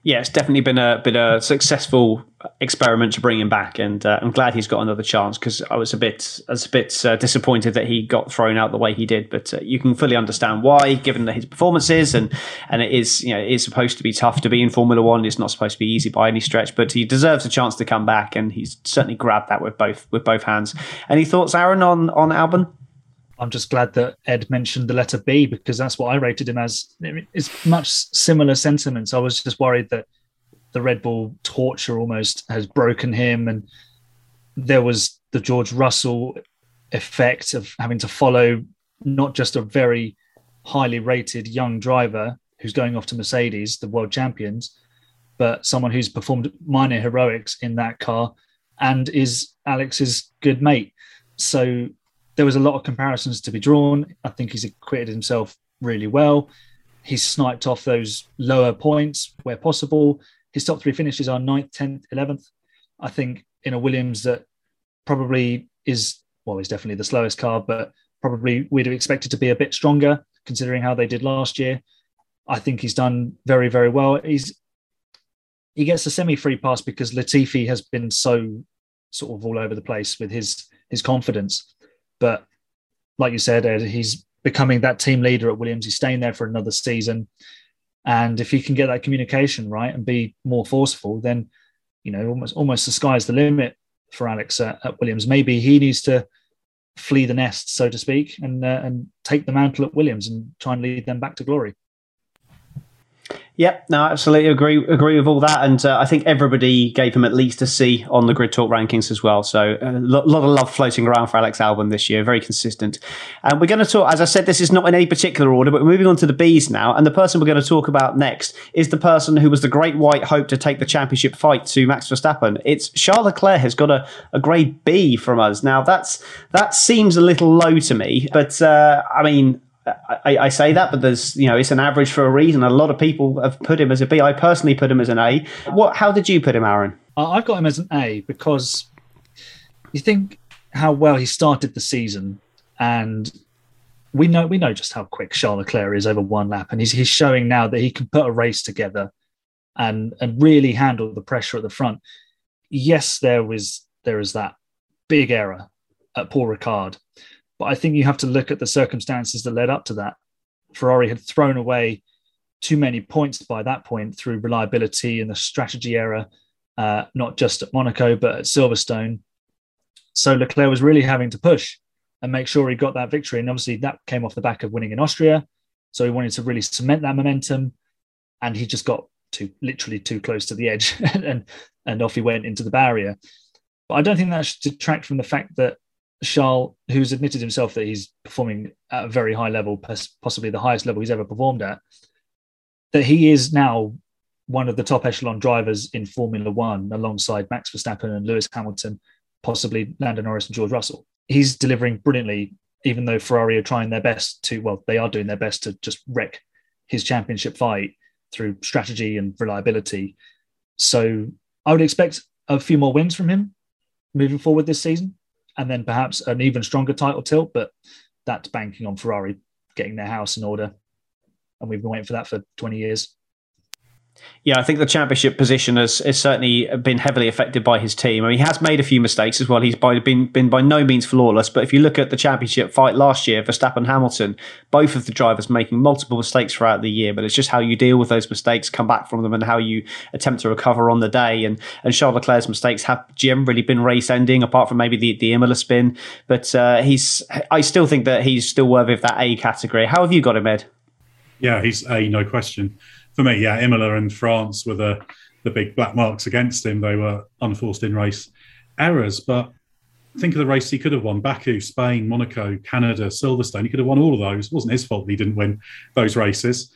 yeah, it's definitely been a been a successful experiment to bring him back, and uh, I'm glad he's got another chance because I was a bit I was a bit uh, disappointed that he got thrown out the way he did. But uh, you can fully understand why, given that his performances and and it is you know it is supposed to be tough to be in Formula One. It's not supposed to be easy by any stretch, but he deserves a chance to come back, and he's certainly grabbed that with both with both hands. Any thoughts, Aaron, on on Albon? I'm just glad that Ed mentioned the letter B because that's what I rated him as. It's much similar sentiments. I was just worried that the Red Bull torture almost has broken him, and there was the George Russell effect of having to follow not just a very highly rated young driver who's going off to Mercedes, the world champions, but someone who's performed minor heroics in that car and is Alex's good mate. So there was a lot of comparisons to be drawn. I think he's acquitted himself really well. He's sniped off those lower points where possible. His top three finishes are 9th, 10th, 11th. I think in a Williams that probably is, well, he's definitely the slowest car, but probably we'd have expected to be a bit stronger considering how they did last year. I think he's done very, very well. He's he gets a semi-free pass because Latifi has been so sort of all over the place with his his confidence. But like you said, Ed, he's becoming that team leader at Williams. He's staying there for another season. And if he can get that communication right and be more forceful, then you know almost almost the sky's the limit for Alex at, at Williams. Maybe he needs to flee the nest, so to speak, and uh, and take the mantle at Williams and try and lead them back to glory. Yep, no, absolutely agree agree with all that, and uh, I think everybody gave him at least a C on the Grid Talk rankings as well. So a lot, lot of love floating around for Alex Albon this year, very consistent. And we're going to talk, as I said, this is not in any particular order, but we're moving on to the Bs now. And the person we're going to talk about next is the person who was the great white hope to take the championship fight to Max Verstappen. It's Charles Leclerc has got a, a grade B from us. Now that's that seems a little low to me, but uh, I mean I, I, say that, but there's you know it's an average for a reason. A lot of people have put him as a B. I personally put him as an A. What? How did you put him, Aaron? I've got him as an A because you think how well he started the season, and we know we know just how quick Charles Leclerc is over one lap, and he's he's showing now that he can put a race together and and really handle the pressure at the front. Yes, there was there is that big error at Paul Ricard but I think you have to look at the circumstances that led up to that. Ferrari had thrown away too many points by that point through reliability and the strategy error, uh, not just at Monaco, but at Silverstone. So Leclerc was really having to push and make sure he got that victory. And obviously, that came off the back of winning in Austria. So he wanted to really cement that momentum. And he just got too, literally too close to the edge [laughs] and, and off he went into the barrier. But I don't think that should detract from the fact that Charles, who's admitted himself that he's performing at a very high level, possibly the highest level he's ever performed at, that he is now one of the top echelon drivers in Formula One alongside Max Verstappen and Lewis Hamilton, possibly Lando Norris and George Russell. He's delivering brilliantly, even though Ferrari are trying their best to, well, they are doing their best to just wreck his championship fight through strategy and reliability. So I would expect a few more wins from him moving forward this season and then perhaps an even stronger title tilt. But that's banking on Ferrari getting their house in order. And we've been waiting for that for 20 years. Yeah, I think the championship position has, has certainly been heavily affected by his team. I mean, he has made a few mistakes as well. He's by, been been by no means flawless, but if you look at the championship fight last year, for Verstappen Hamilton, both of the drivers making multiple mistakes throughout the year, but it's just how you deal with those mistakes, come back from them, and how you attempt to recover on the day. And and Charles Leclerc's mistakes have generally been race ending, apart from maybe the the Imola spin. But uh, he's, I still think that he's still worthy of that A category. How have you got him, Ed? Yeah, he's A, no question for me, yeah, Imola and France were the the big black marks against him. They were unforced in race errors, but think of the race he could have won: Baku, Spain, Monaco, Canada, Silverstone. He could have won all of those. It wasn't his fault that he didn't win those races.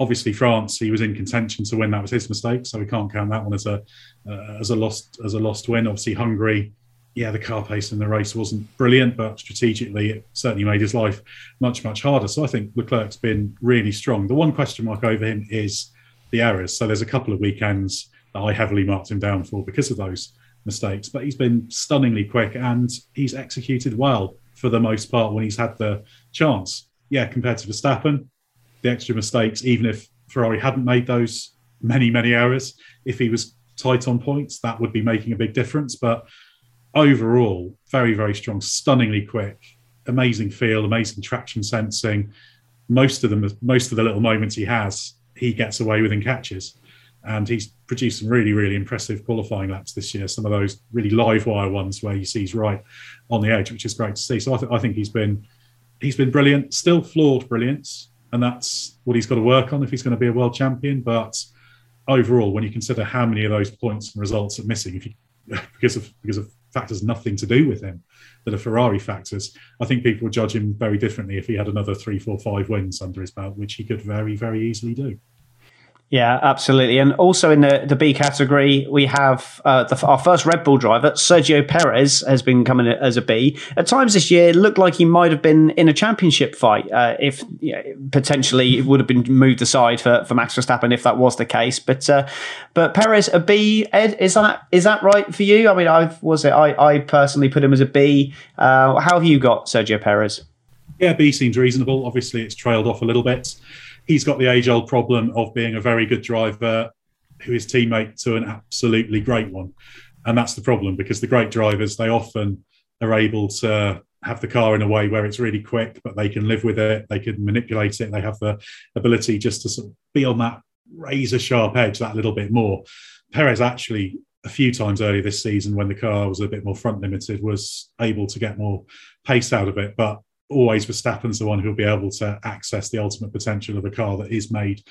Obviously, France, he was in contention to win. That was his mistake, so we can't count that one as a uh, as a lost as a lost win. Obviously, Hungary yeah, the car pace in the race wasn't brilliant, but strategically it certainly made his life much, much harder. So I think Leclerc's been really strong. The one question mark over him is the errors. So there's a couple of weekends that I heavily marked him down for because of those mistakes, but he's been stunningly quick and he's executed well for the most part when he's had the chance. Yeah, compared to Verstappen, the extra mistakes, even if Ferrari hadn't made those many, many errors, if he was tight on points, that would be making a big difference. But overall, very, very strong, stunningly quick, amazing feel, amazing traction sensing. Most of them, most of the little moments he has, he gets away with and catches. And he's produced some really, really impressive qualifying laps this year. Some of those really live wire ones where you see he's right on the edge, which is great to see. So I, th- I think he's been he's been brilliant, still flawed brilliance, and that's what he's got to work on if he's going to be a world champion. But overall, when you consider how many of those points and results are missing, if you [laughs] because of because of factors nothing to do with him that are Ferrari factors. I think people would judge him very differently if he had another three, four, five wins under his belt, which he could very, very easily do. Yeah, absolutely. And also in the, the B category, we have uh, the, our first Red Bull driver, Sergio Perez, has been coming as a B. At times this year, looked like he might have been in a championship fight uh, if potentially it would have been moved aside for, for Max Verstappen if that was the case. But uh, but Perez a B. Ed, is that is that right for you? I mean, I was it. I, I personally put him as a B. Uh, how have you got Sergio Perez? Yeah, B seems reasonable. Obviously, it's trailed off a little bit he's got the age old problem of being a very good driver who is teammate to an absolutely great one. And that's the problem because the great drivers, they often are able to have the car in a way where it's really quick, but they can live with it. They can manipulate it. They have the ability just to sort of be on that razor sharp edge that little bit more. Perez actually a few times earlier this season when the car was a bit more front limited was able to get more pace out of it, but always Verstappen's the one who'll be able to access the ultimate potential of a car that is made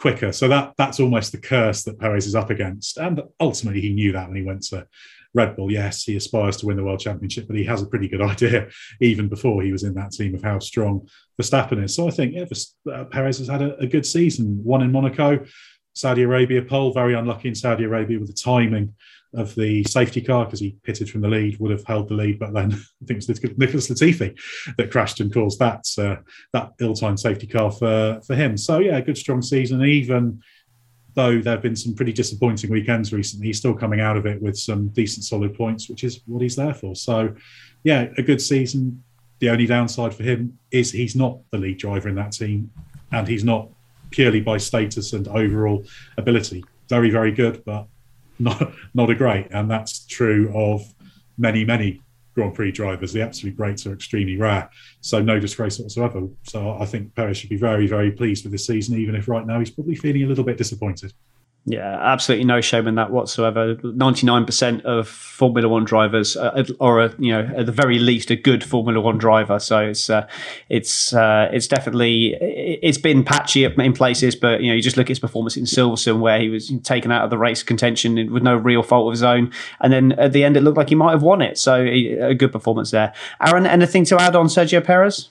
quicker. So that that's almost the curse that Perez is up against. And ultimately he knew that when he went to Red Bull. Yes, he aspires to win the world championship, but he has a pretty good [laughs] idea even before he was in that team of how strong Verstappen is. So I think yeah, uh, Perez has had a, a good season. One in Monaco, Saudi Arabia pole, very unlucky in Saudi Arabia with the timing of the safety car because he pitted from the lead, would have held the lead, but then [laughs] I think it was Nicholas Latifi that crashed and caused that uh, that ill-timed safety car for for him. So yeah, good strong season. Even though there have been some pretty disappointing weekends recently, he's still coming out of it with some decent solid points, which is what he's there for. So yeah, a good season. The only downside for him is he's not the lead driver in that team, and he's not purely by status and overall ability. Very, very good, but not not a great. And that's true of many, many Grand Prix drivers. The absolute greats are extremely rare. So no disgrace whatsoever. So I think Perez should be very, very pleased with this season, even if right now he's probably feeling a little bit disappointed. Yeah, absolutely no shame in that whatsoever. Ninety-nine percent of Formula One drivers are, are, you know, at the very least, a good Formula One driver. So it's uh, it's uh, it's definitely it's been patchy in places, but you know, you just look at his performance in Silverstone, where he was taken out of the race contention with no real fault of his own, and then at the end, it looked like he might have won it. So a good performance there. Aaron, anything to add on Sergio Perez?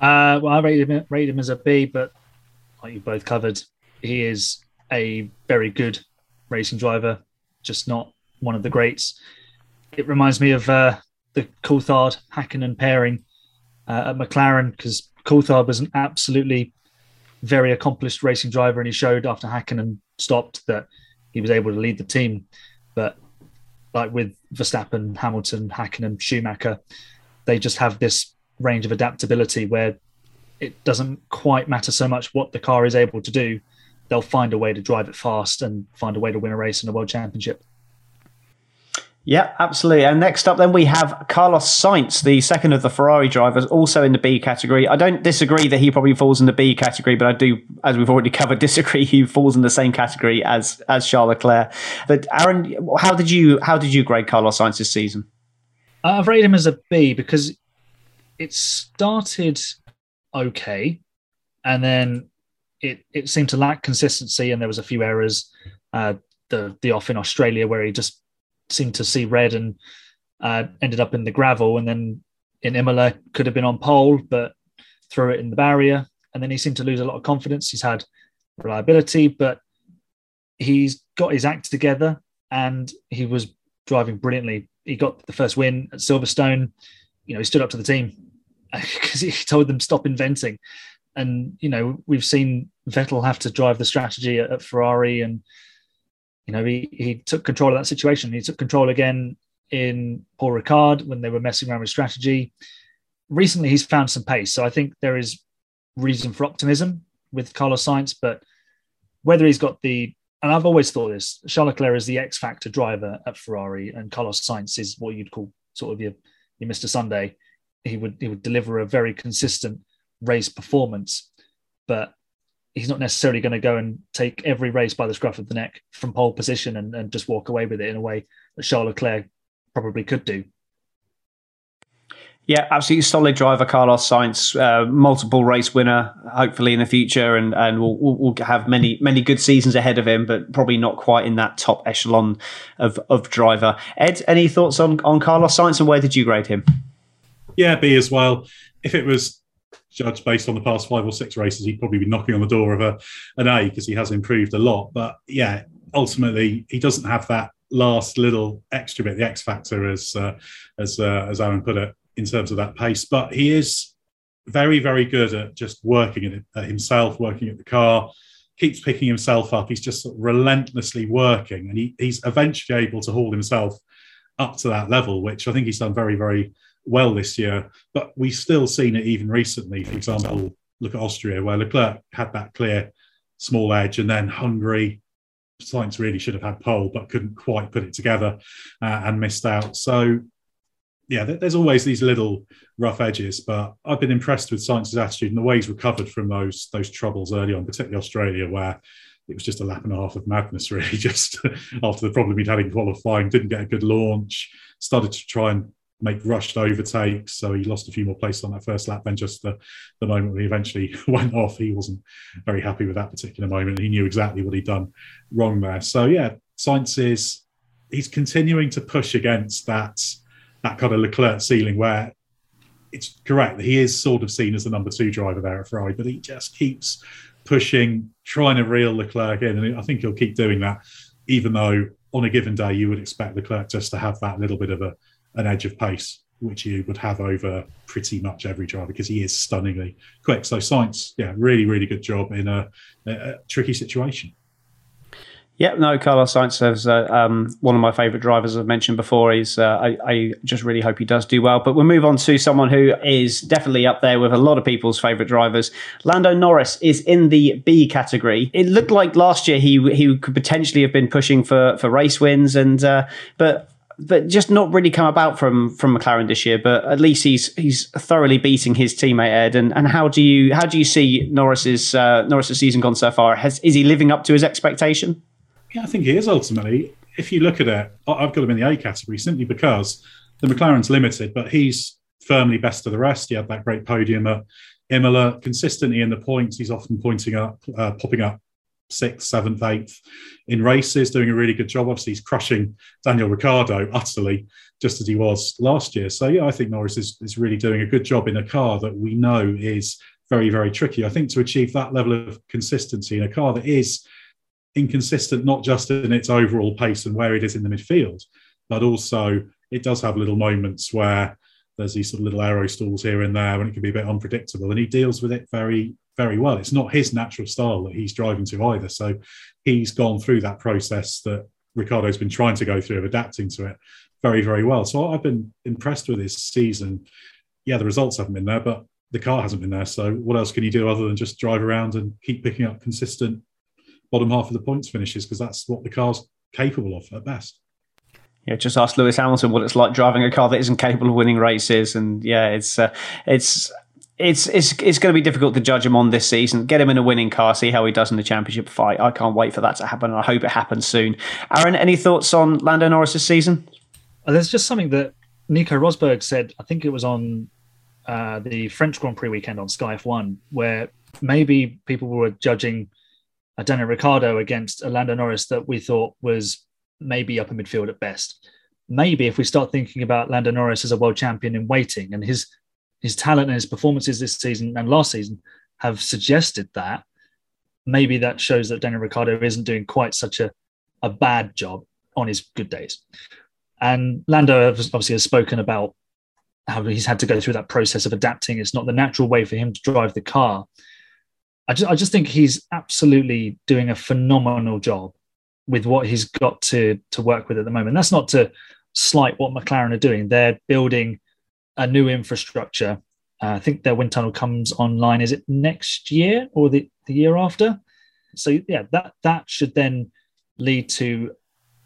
Uh, well, I rated him, rated him as a B, but like you both covered, he is a very good racing driver, just not one of the greats. It reminds me of uh, the Coulthard Hakkinen pairing uh, at McLaren because Coulthard was an absolutely very accomplished racing driver, and he showed after Hakkinen stopped that he was able to lead the team. But like with Verstappen, Hamilton, Hakkinen, Schumacher, they just have this range of adaptability where it doesn't quite matter so much what the car is able to do they'll find a way to drive it fast and find a way to win a race in a world championship. Yeah, absolutely. And next up, then we have Carlos Sainz, the second of the Ferrari drivers, also in the B category. I don't disagree that he probably falls in the B category, but I do, as we've already [laughs] covered, disagree he falls in the same category as as Charles Leclerc. But Aaron, how did you how did you grade Carlos Sainz this season? Uh, I've rated him as a B because it started okay, and then it it seemed to lack consistency, and there was a few errors. Uh, the the off in Australia where he just seemed to see red and uh, ended up in the gravel, and then in Imola could have been on pole, but threw it in the barrier, and then he seemed to lose a lot of confidence. He's had reliability, but he's got his act together, and he was driving brilliantly. He got the first win at Silverstone. You know, he stood up to the team [laughs] because he told them stop inventing and you know we've seen Vettel have to drive the strategy at, at, Ferrari, and you know he he took control of that situation. He took control again in Paul Ricard when they were messing around with strategy. Recently, he's found some pace, so I think there is reason for optimism with Carlos Sainz. But whether he's got the and I've always thought this, Charles Leclerc is the X factor driver at Ferrari, and Carlos Sainz is what you'd call sort of your your Mr. Sunday. He would he would deliver a very consistent race performance, but he's not necessarily going to go and take every race by the scruff of the neck from pole position and, and just walk away with it in a way that Charles Leclerc probably could do. Yeah, absolutely solid driver, Carlos Sainz, uh, multiple race winner, hopefully in the future, and and we'll, we'll have many many good seasons ahead of him, but probably not quite in that top echelon of of driver. Ed, any thoughts on on Carlos Sainz and where did you grade him? Yeah, B as well. If it was judged based on the past five or six races, he'd probably be knocking on the door of a an A because he has improved a lot. But yeah, ultimately, he doesn't have that last little extra bit, the X factor, as uh, as uh, as Aaron put it, in terms of that pace. But he is very, very good at just working at, it, at himself, working at the car. Keeps picking himself up. He's just relentlessly working, and he, he's eventually able to haul himself up to that level, which I think he's done very, very well this year, but we've still seen it even recently. For example, look at Austria, where Leclerc had that clear small edge, and then Hungary, Sainz really should have had pole, but couldn't quite put it together uh, and missed out. So, yeah, there's always these little rough edges, but I've been impressed with Sainz's attitude and the way he's recovered from those those troubles early on, particularly Australia, where it was just a lap and a half of madness, [laughs] really. Just [laughs] after the problem he'd had in qualifying, didn't get a good launch, started to try and make rushed overtakes. So he lost a few more places on that first lap. Then just the, the moment when he eventually [laughs] went off, he wasn't very happy with that particular moment. He knew exactly what he'd done wrong there. So yeah, Sainz is he's continuing to push against that that kind of Leclerc ceiling where it's correct he is sort of seen as the number two driver there at Ferrari, but he just keeps pushing, trying to reel Leclerc in, and I think he'll keep doing that, even though on a given day you would expect Leclerc just to have that little bit of a an edge of pace, which he would have over pretty much every driver because he is stunningly quick. So Sainz, yeah, really, really good job in a, a tricky situation. Yeah, no, Carlos Sainz is uh, um, one of my favourite drivers. I've mentioned before. He's, uh, I, I, just really hope he does do well. But we'll move on to someone who is definitely up there with a lot of people's favourite drivers. Lando Norris is in the B category. It looked like last year he he could potentially have been pushing for for race wins, and uh, but but just not really come about from from McLaren this year. But at least he's he's thoroughly beating his teammate Ed. And and how do you how do you see Norris's uh, Norris's season gone so far? Has is he living up to his expectation? Yeah, I think he is ultimately. If you look at it, I've got him in the A category simply because the McLaren's limited, but he's firmly best of the rest. He had that great podium at Imola, consistently in the points. He's often pointing up, uh, popping up sixth, seventh, eighth in races, doing a really good job. Obviously, he's crushing Daniel Ricciardo utterly, just as he was last year. So, yeah, I think Norris is, is really doing a good job in a car that we know is very, very tricky. I think to achieve that level of consistency in a car that is inconsistent, not just in its overall pace and where it is in the midfield, but also it does have little moments where there's these sort of little aero stalls here and there and it can be a bit unpredictable. And he deals with it very, very well. It's not his natural style that he's driving to either. So he's gone through that process that Ricciardo's been trying to go through of adapting to it very, very well. So I've been impressed with his season. Yeah, the results haven't been there, but the car hasn't been there. So what else can you do other than just drive around and keep picking up consistent bottom half of the points finishes because that's what the car's capable of at best. Yeah, just ask Lewis Hamilton what it's like driving a car that isn't capable of winning races, and yeah, it's uh, it's it's it's it's going to be difficult to judge him on this season. Get him in a winning car, see how he does in the championship fight. I can't wait for that to happen, and I hope it happens soon. Aaron, any thoughts on Lando Norris this season? Uh, there's just something that Nico Rosberg said. I think it was on uh, the French Grand Prix weekend on Sky F1, where maybe people were judging uh, Daniel Ricciardo against a Lando Norris that we thought was maybe upper midfield at best. Maybe if we start thinking about Lando Norris as a world champion in waiting and his his talent and his performances this season and last season have suggested that, maybe that shows that Daniel Ricciardo isn't doing quite such a, a bad job on his good days. And Lando obviously has spoken about how he's had to go through that process of adapting. It's not the natural way for him to drive the car. I just, I just think he's absolutely doing a phenomenal job with what he's got to to work with at the moment. That's not to slight what McLaren are doing. They're building a new infrastructure. Uh, I think their wind tunnel comes online. Is it next year or the, the year after? So yeah, that that should then lead to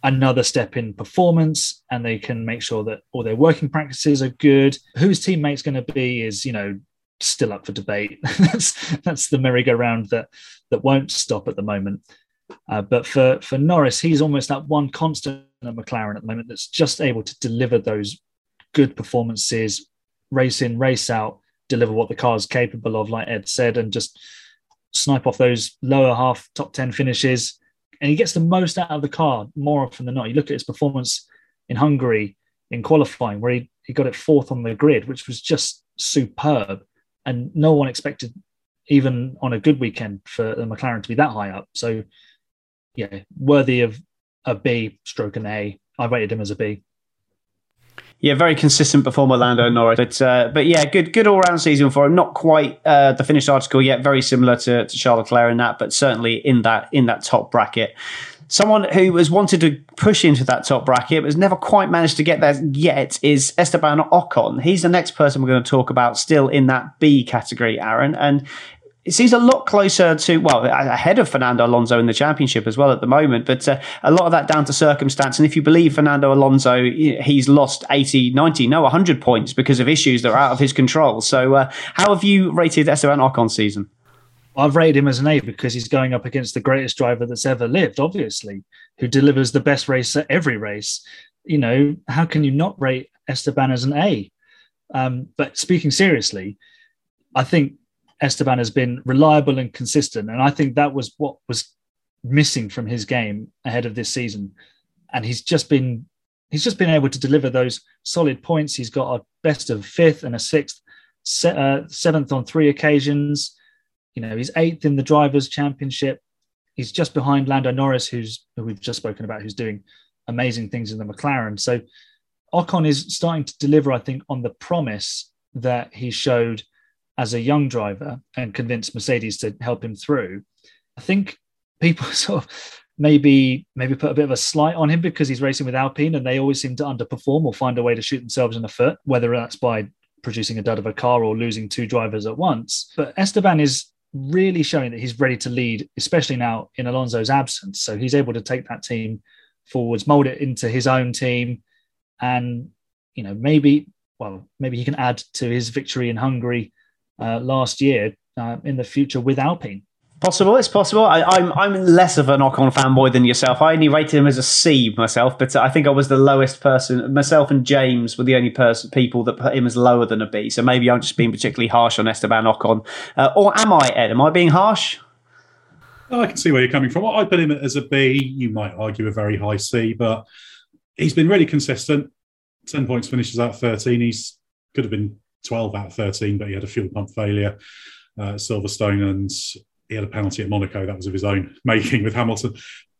another step in performance, and they can make sure that all their working practices are good. Whose teammate's going to be is you know still up for debate. [laughs] that's that's the merry-go-round that that won't stop at the moment. Uh, but for for Norris, he's almost that one constant at McLaren at the moment that's just able to deliver those good performances, race in, race out, deliver what the car is capable of, like Ed said, and just snipe off those lower half top 10 finishes. And he gets the most out of the car more often than not. You look at his performance in Hungary in qualifying, where he, he got it fourth on the grid, which was just superb. And no one expected, even on a good weekend, for the McLaren to be that high up. So yeah, worthy of a B stroke an A. I rated him as a B. Yeah, very consistent performer, Lando Norris. But uh, but yeah, good good all round season for him. Not quite uh, the finished article yet. Very similar to, to Charles Leclerc in that, but certainly in that in that top bracket. Someone who has wanted to push into that top bracket but has never quite managed to get there yet is Esteban Ocon. He's the next person we're going to talk about, still in that B category, Aaron. And it seems a lot closer to well ahead of Fernando Alonso in the championship as well at the moment but uh, a lot of that down to circumstance. And if you believe Fernando Alonso he's lost 80 90 no 100 points because of issues that are out of his control. So uh, how have you rated Esteban Ocon's season? I've rated him as an A because he's going up against the greatest driver that's ever lived obviously who delivers the best race at every race. You know how can you not rate Esteban as an A? Um, but speaking seriously I think Esteban has been reliable and consistent. And I think that was what was missing from his game ahead of this season. And he's just been he's just been able to deliver those solid points. He's got a best of fifth and a sixth, se- uh, seventh on three occasions. You know, he's eighth in the drivers' championship. He's just behind Lando Norris, who's who we've just spoken about, who's doing amazing things in the McLaren. So Ocon is starting to deliver, I think, on the promise that he showed as a young driver and convince Mercedes to help him through. I think people [laughs] sort of maybe maybe put a bit of a slight on him because he's racing with Alpine and they always seem to underperform or find a way to shoot themselves in the foot, whether that's by producing a dud of a car or losing two drivers at once. But Esteban is really showing that he's ready to lead, especially now in Alonso's absence. So he's able to take that team forwards, mold it into his own team, and you know maybe well maybe he can add to his victory in Hungary last year uh, in the future with Alpine. Possible, it's possible. I, am I'm, I'm less of an Ocon fanboy than yourself. I only rated him as a C myself, but I think I was the lowest person. Myself and James were the only person people that put him as lower than a B. So maybe I'm just being particularly harsh on Esteban Ocon, uh, or am I, Ed? Am I being harsh? I can see where you're coming from. I put him as a B. You might argue a very high C, but he's been really consistent. Ten points finishes out 13. He's could have been 12 out of 13, but he had a fuel pump failure uh, Silverstone and he had a penalty at Monaco. That was of his own [laughs] making with Hamilton.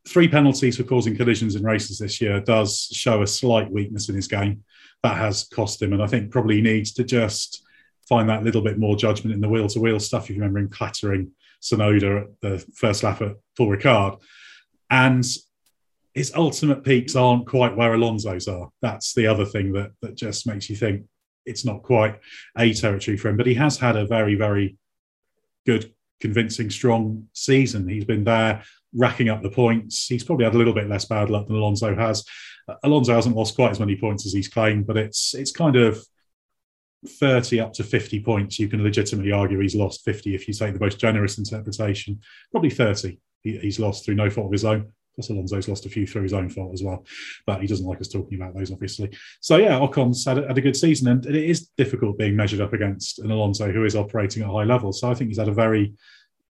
Three penalties for causing collisions in races this year does show a slight weakness in his game. That has cost him. And I think probably needs to just find that little bit more judgment in the wheel to wheel stuff. If you remember him clattering Tsunoda at the first lap at Paul Ricard. And his ultimate peaks aren't quite where Alonso's are. That's the other thing that, that just makes you think, it's not quite a territory for him, but he has had a very, very good, convincing, strong season. He's been there racking up the points. He's probably had a little bit less bad luck than Alonso has. Alonso hasn't lost quite as many points as he's claimed, but it's it's kind of 30 up to 50 points. You can legitimately argue he's lost 50 if you take the most generous interpretation. Probably 30 he, he's lost through no fault of his own. Plus, Alonso's lost a few through his own fault as well, but he doesn't like us talking about those, obviously. So, yeah, Ocon's had a, had a good season, and it is difficult being measured up against an Alonso who is operating at a high level. So, I think he's had a very,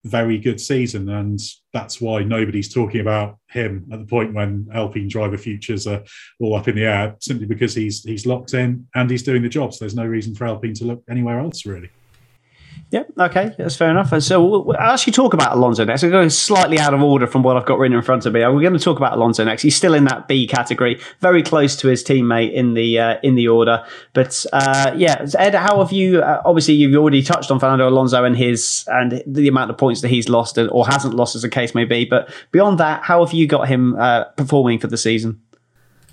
very good season, and that's why nobody's talking about him at the point when Alpine driver futures are all up in the air, simply because he's he's locked in and he's doing the job. So, there's no reason for Alpine to look anywhere else, really. Yeah, okay, that's fair enough. And So we'll actually talk about Alonso next. We're going slightly out of order from what I've got written in front of me. We're going to talk about Alonso next. He's still in that B category, very close to his teammate in the uh, in the order. But uh, yeah, Ed, how have you? Uh, obviously, you've already touched on Fernando Alonso and his and the amount of points that he's lost or hasn't lost, as the case may be. But beyond that, how have you got him uh, performing for the season?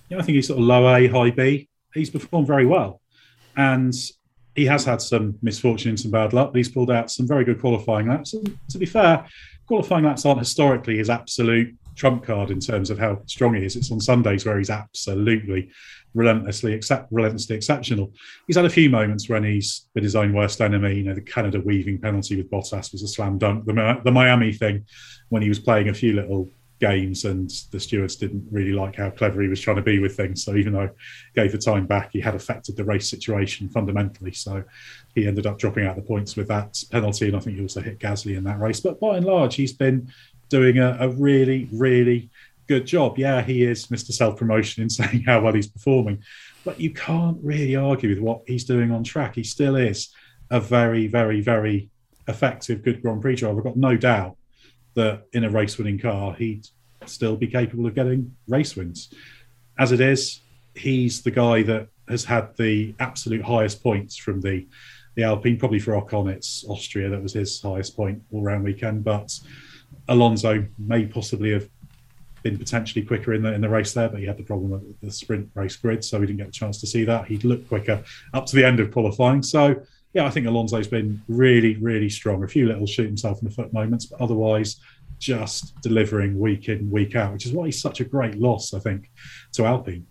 Yeah, I think he's sort of low A, high B. He's performed very well, and he has had some misfortune and some bad luck, but he's pulled out some very good qualifying laps. And to be fair, qualifying laps aren't historically his absolute trump card in terms of how strong he is. It's on Sundays where he's absolutely relentlessly accept, relentlessly exceptional. He's had a few moments when he's been his own worst enemy. You know, the Canada weaving penalty with Bottas was a slam dunk. The, the Miami thing when he was playing a few little games, and the stewards didn't really like how clever he was trying to be with things. So even though he gave the time back, he had affected the race situation fundamentally. So he ended up dropping out the points with that penalty, and I think he also hit Gasly in that race. But by and large, he's been doing a, a really, really good job. Yeah, he is Mr. Self Promotion in [laughs] saying how well he's performing, but you can't really argue with what he's doing on track. He still is a very, very, very effective, good Grand Prix driver. I've got no doubt that in a race winning car, he'd still be capable of getting race wins. As it is, he's the guy that has had the absolute highest points from the the Alpine. Probably for Ocon, it's Austria that was his highest point all round weekend. But Alonso may possibly have been potentially quicker in the in the race there, but he had the problem of the sprint race grid, so we didn't get a chance to see that. He'd looked quicker up to the end of qualifying. So yeah, I think Alonso's been really, really strong. A few little shoot himself in the foot moments, but otherwise just delivering week in, week out, which is why he's such a great loss, I think, to Alpine.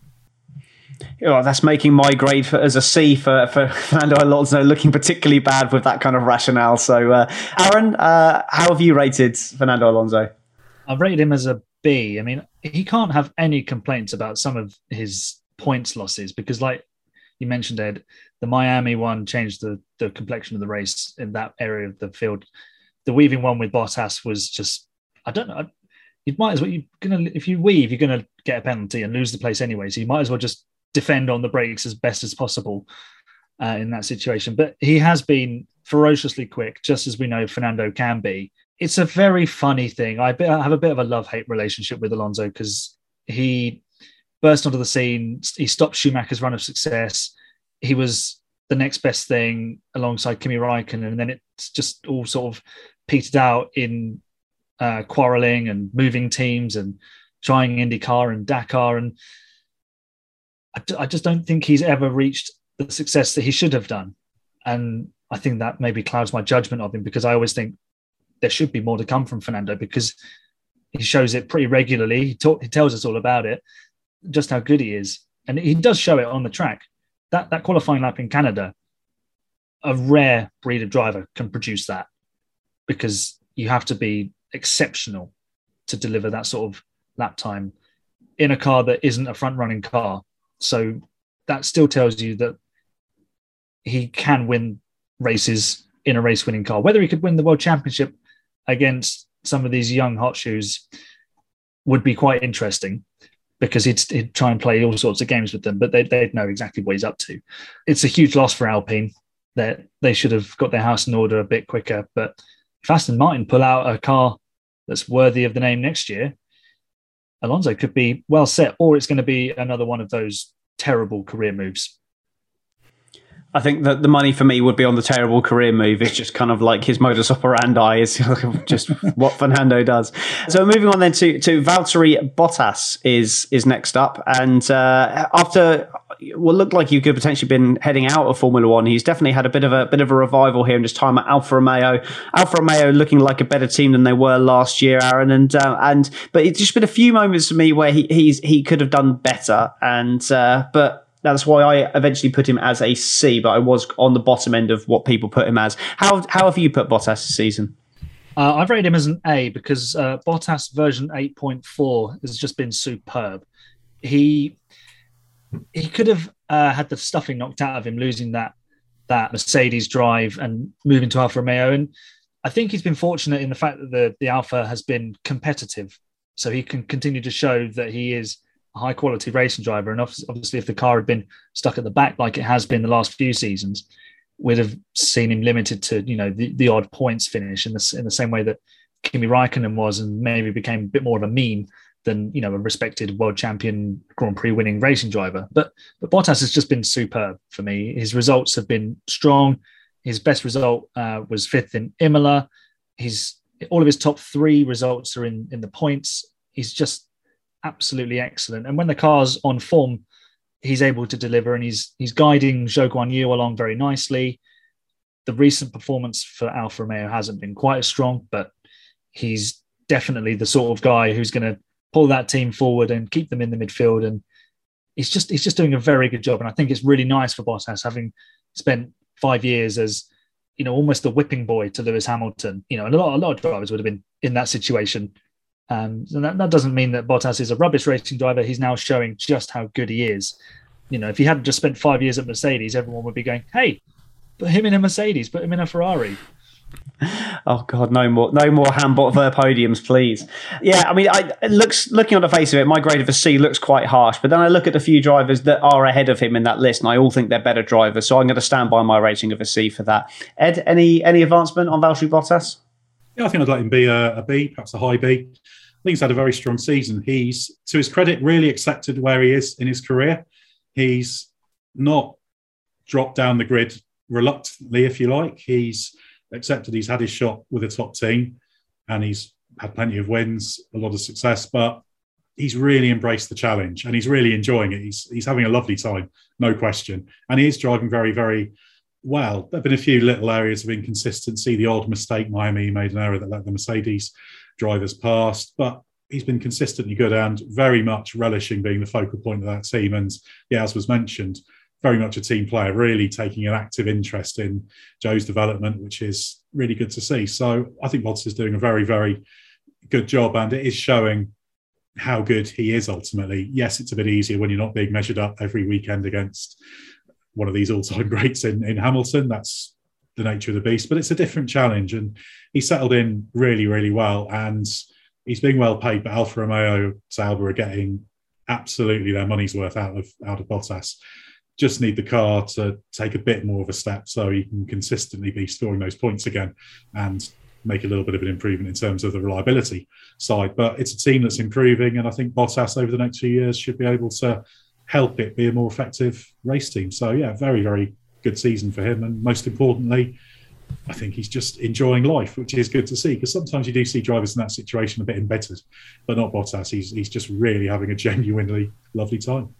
Oh, that's making my grade for, as a C for, for [laughs] Fernando Alonso looking particularly bad with that kind of rationale. So, uh, Aaron, uh, how have you rated Fernando Alonso? I've rated him as a B. I mean, he can't have any complaints about some of his points losses because, like you mentioned, Ed, the Miami one changed the, the complexion of the race in that area of the field. The weaving one with Bottas was just, I don't know. You might as well, you're gonna, if you weave, you're to get a penalty and lose the place anyway. So you might as well just defend on the brakes as best as possible uh, in that situation. But he has been ferociously quick, just as we know Fernando can be. It's a very funny thing. I have a bit of a love hate relationship with Alonso because he burst onto the scene. He stopped Schumacher's run of success. He was the next best thing alongside Kimi Raikkonen, and then it's just all sort of petered out in uh, quarreling and moving teams and trying IndyCar and Dakar. And I, just don't think he's ever reached the success that he should have done. And I think that maybe clouds my judgment of him because I always think there should be more to come from Fernando because he shows it pretty regularly. He, talk, he tells us all about it, just how good he is. And he does show it on the track. That, that qualifying lap in Canada, a rare breed of driver can produce that because you have to be exceptional to deliver that sort of lap time in a car that isn't a front running car. So that still tells you that he can win races in a race winning car. Whether he could win the world championship against some of these young hot shoes would be quite interesting because he'd, he'd try and play all sorts of games with them, but they'd, they'd know exactly what he's up to. It's a huge loss for Alpine that they should have got their house in order a bit quicker. But if Aston Martin pull out a car that's worthy of the name next year, Alonso could be well set, or it's going to be another one of those terrible career moves. I think that the money for me would be on the terrible career move. It's just kind of like his modus operandi is [laughs] just what Fernando does. So moving on then to to Valtteri Bottas is is next up, and uh, after what looked like he could potentially been heading out of Formula One, he's definitely had a bit of a bit of a revival here in his time at Alfa Romeo. Alfa Romeo looking like a better team than they were last year, Aaron, and uh, and but it's just been a few moments for me where he he's he could have done better, and uh, but that's why I eventually put him as a C, but I was on the bottom end of what people put him as. How how have you put Bottas this season? Uh, I've rated him as an A because uh, Bottas version 8.4 has just been superb. He he could have uh, had the stuffing knocked out of him, losing that that Mercedes drive and moving to Alfa Romeo. And I think he's been fortunate in the fact that the the Alfa has been competitive, so he can continue to show that he is high quality racing driver. And obviously, if the car had been stuck at the back like it has been the last few seasons, we'd have seen him limited to you know the, the odd points finish in the in the same way that Kimi Raikkonen was, and maybe became a bit more of a meme than you know a respected world champion Grand Prix winning racing driver. But but Bottas has just been superb for me. His results have been strong. His best result uh, was fifth in Imola. His all of his top three results are in in the points. He's just absolutely excellent. And when the car's on form, he's able to deliver and he's he's guiding Zhou Guanyu along very nicely. The recent performance for Alfa Romeo hasn't been quite as strong, but he's definitely the sort of guy who's going to pull that team forward and keep them in the midfield. And he's just he's just doing a very good job. And I think it's really nice for Bottas having spent five years as you know almost the whipping boy to Lewis Hamilton. You know, and a lot a lot of drivers would have been in that situation um, and that, that doesn't mean that Bottas is a rubbish racing driver. He's now showing just how good he is. You know, if he hadn't just spent five years at Mercedes, everyone would be going, "Hey, put him in a Mercedes, put him in a Ferrari." [laughs] Oh God, no more, no more Hambot Ver podiums, please. Yeah, I mean, I, it looks looking on the face of it, my grade of a C looks quite harsh. But then I look at a few drivers that are ahead of him in that list, and I all think they're better drivers. So I'm going to stand by my rating of a C for that. Ed, any any advancement on Valtteri Bottas? Yeah, I think I'd like him to be a, a B, perhaps a high B think he's had a very strong season. He's, to his credit, really accepted where he is in his career. He's not dropped down the grid reluctantly, if you like. He's accepted he's had his shot with a top team and he's had plenty of wins, a lot of success, but he's really embraced the challenge and he's really enjoying it. He's, he's having a lovely time, no question. And he is driving very, very well. There have been a few little areas of inconsistency. The odd mistake, Miami made an error that let the Mercedes drivers past, but he's been consistently good and very much relishing being the focal point of that team. And yeah, as was mentioned, very much a team player, really taking an active interest in Zhou's development, which is really good to see. So I think Bottas is doing a very, very good job, and it is showing how good he is ultimately. Yes, it's a bit easier when you're not being measured up every weekend against one of these all-time [laughs] greats in, in Hamilton. That's the nature of the beast, but it's a different challenge, and he settled in really, really well, and he's being well paid. But Alfa Romeo, Sauber are getting absolutely their money's worth out of out of Bottas just need the car to take a bit more of a step so he can consistently be scoring those points again and make a little bit of an improvement in terms of the reliability side. But it's a team that's improving, and I think Bottas over the next few years should be able to help it be a more effective race team. So yeah, very very good season for him, and most importantly. I think he's just enjoying life, which is good to see. Because sometimes you do see drivers in that situation a bit embittered, but not Bottas. He's he's just really having a genuinely lovely time.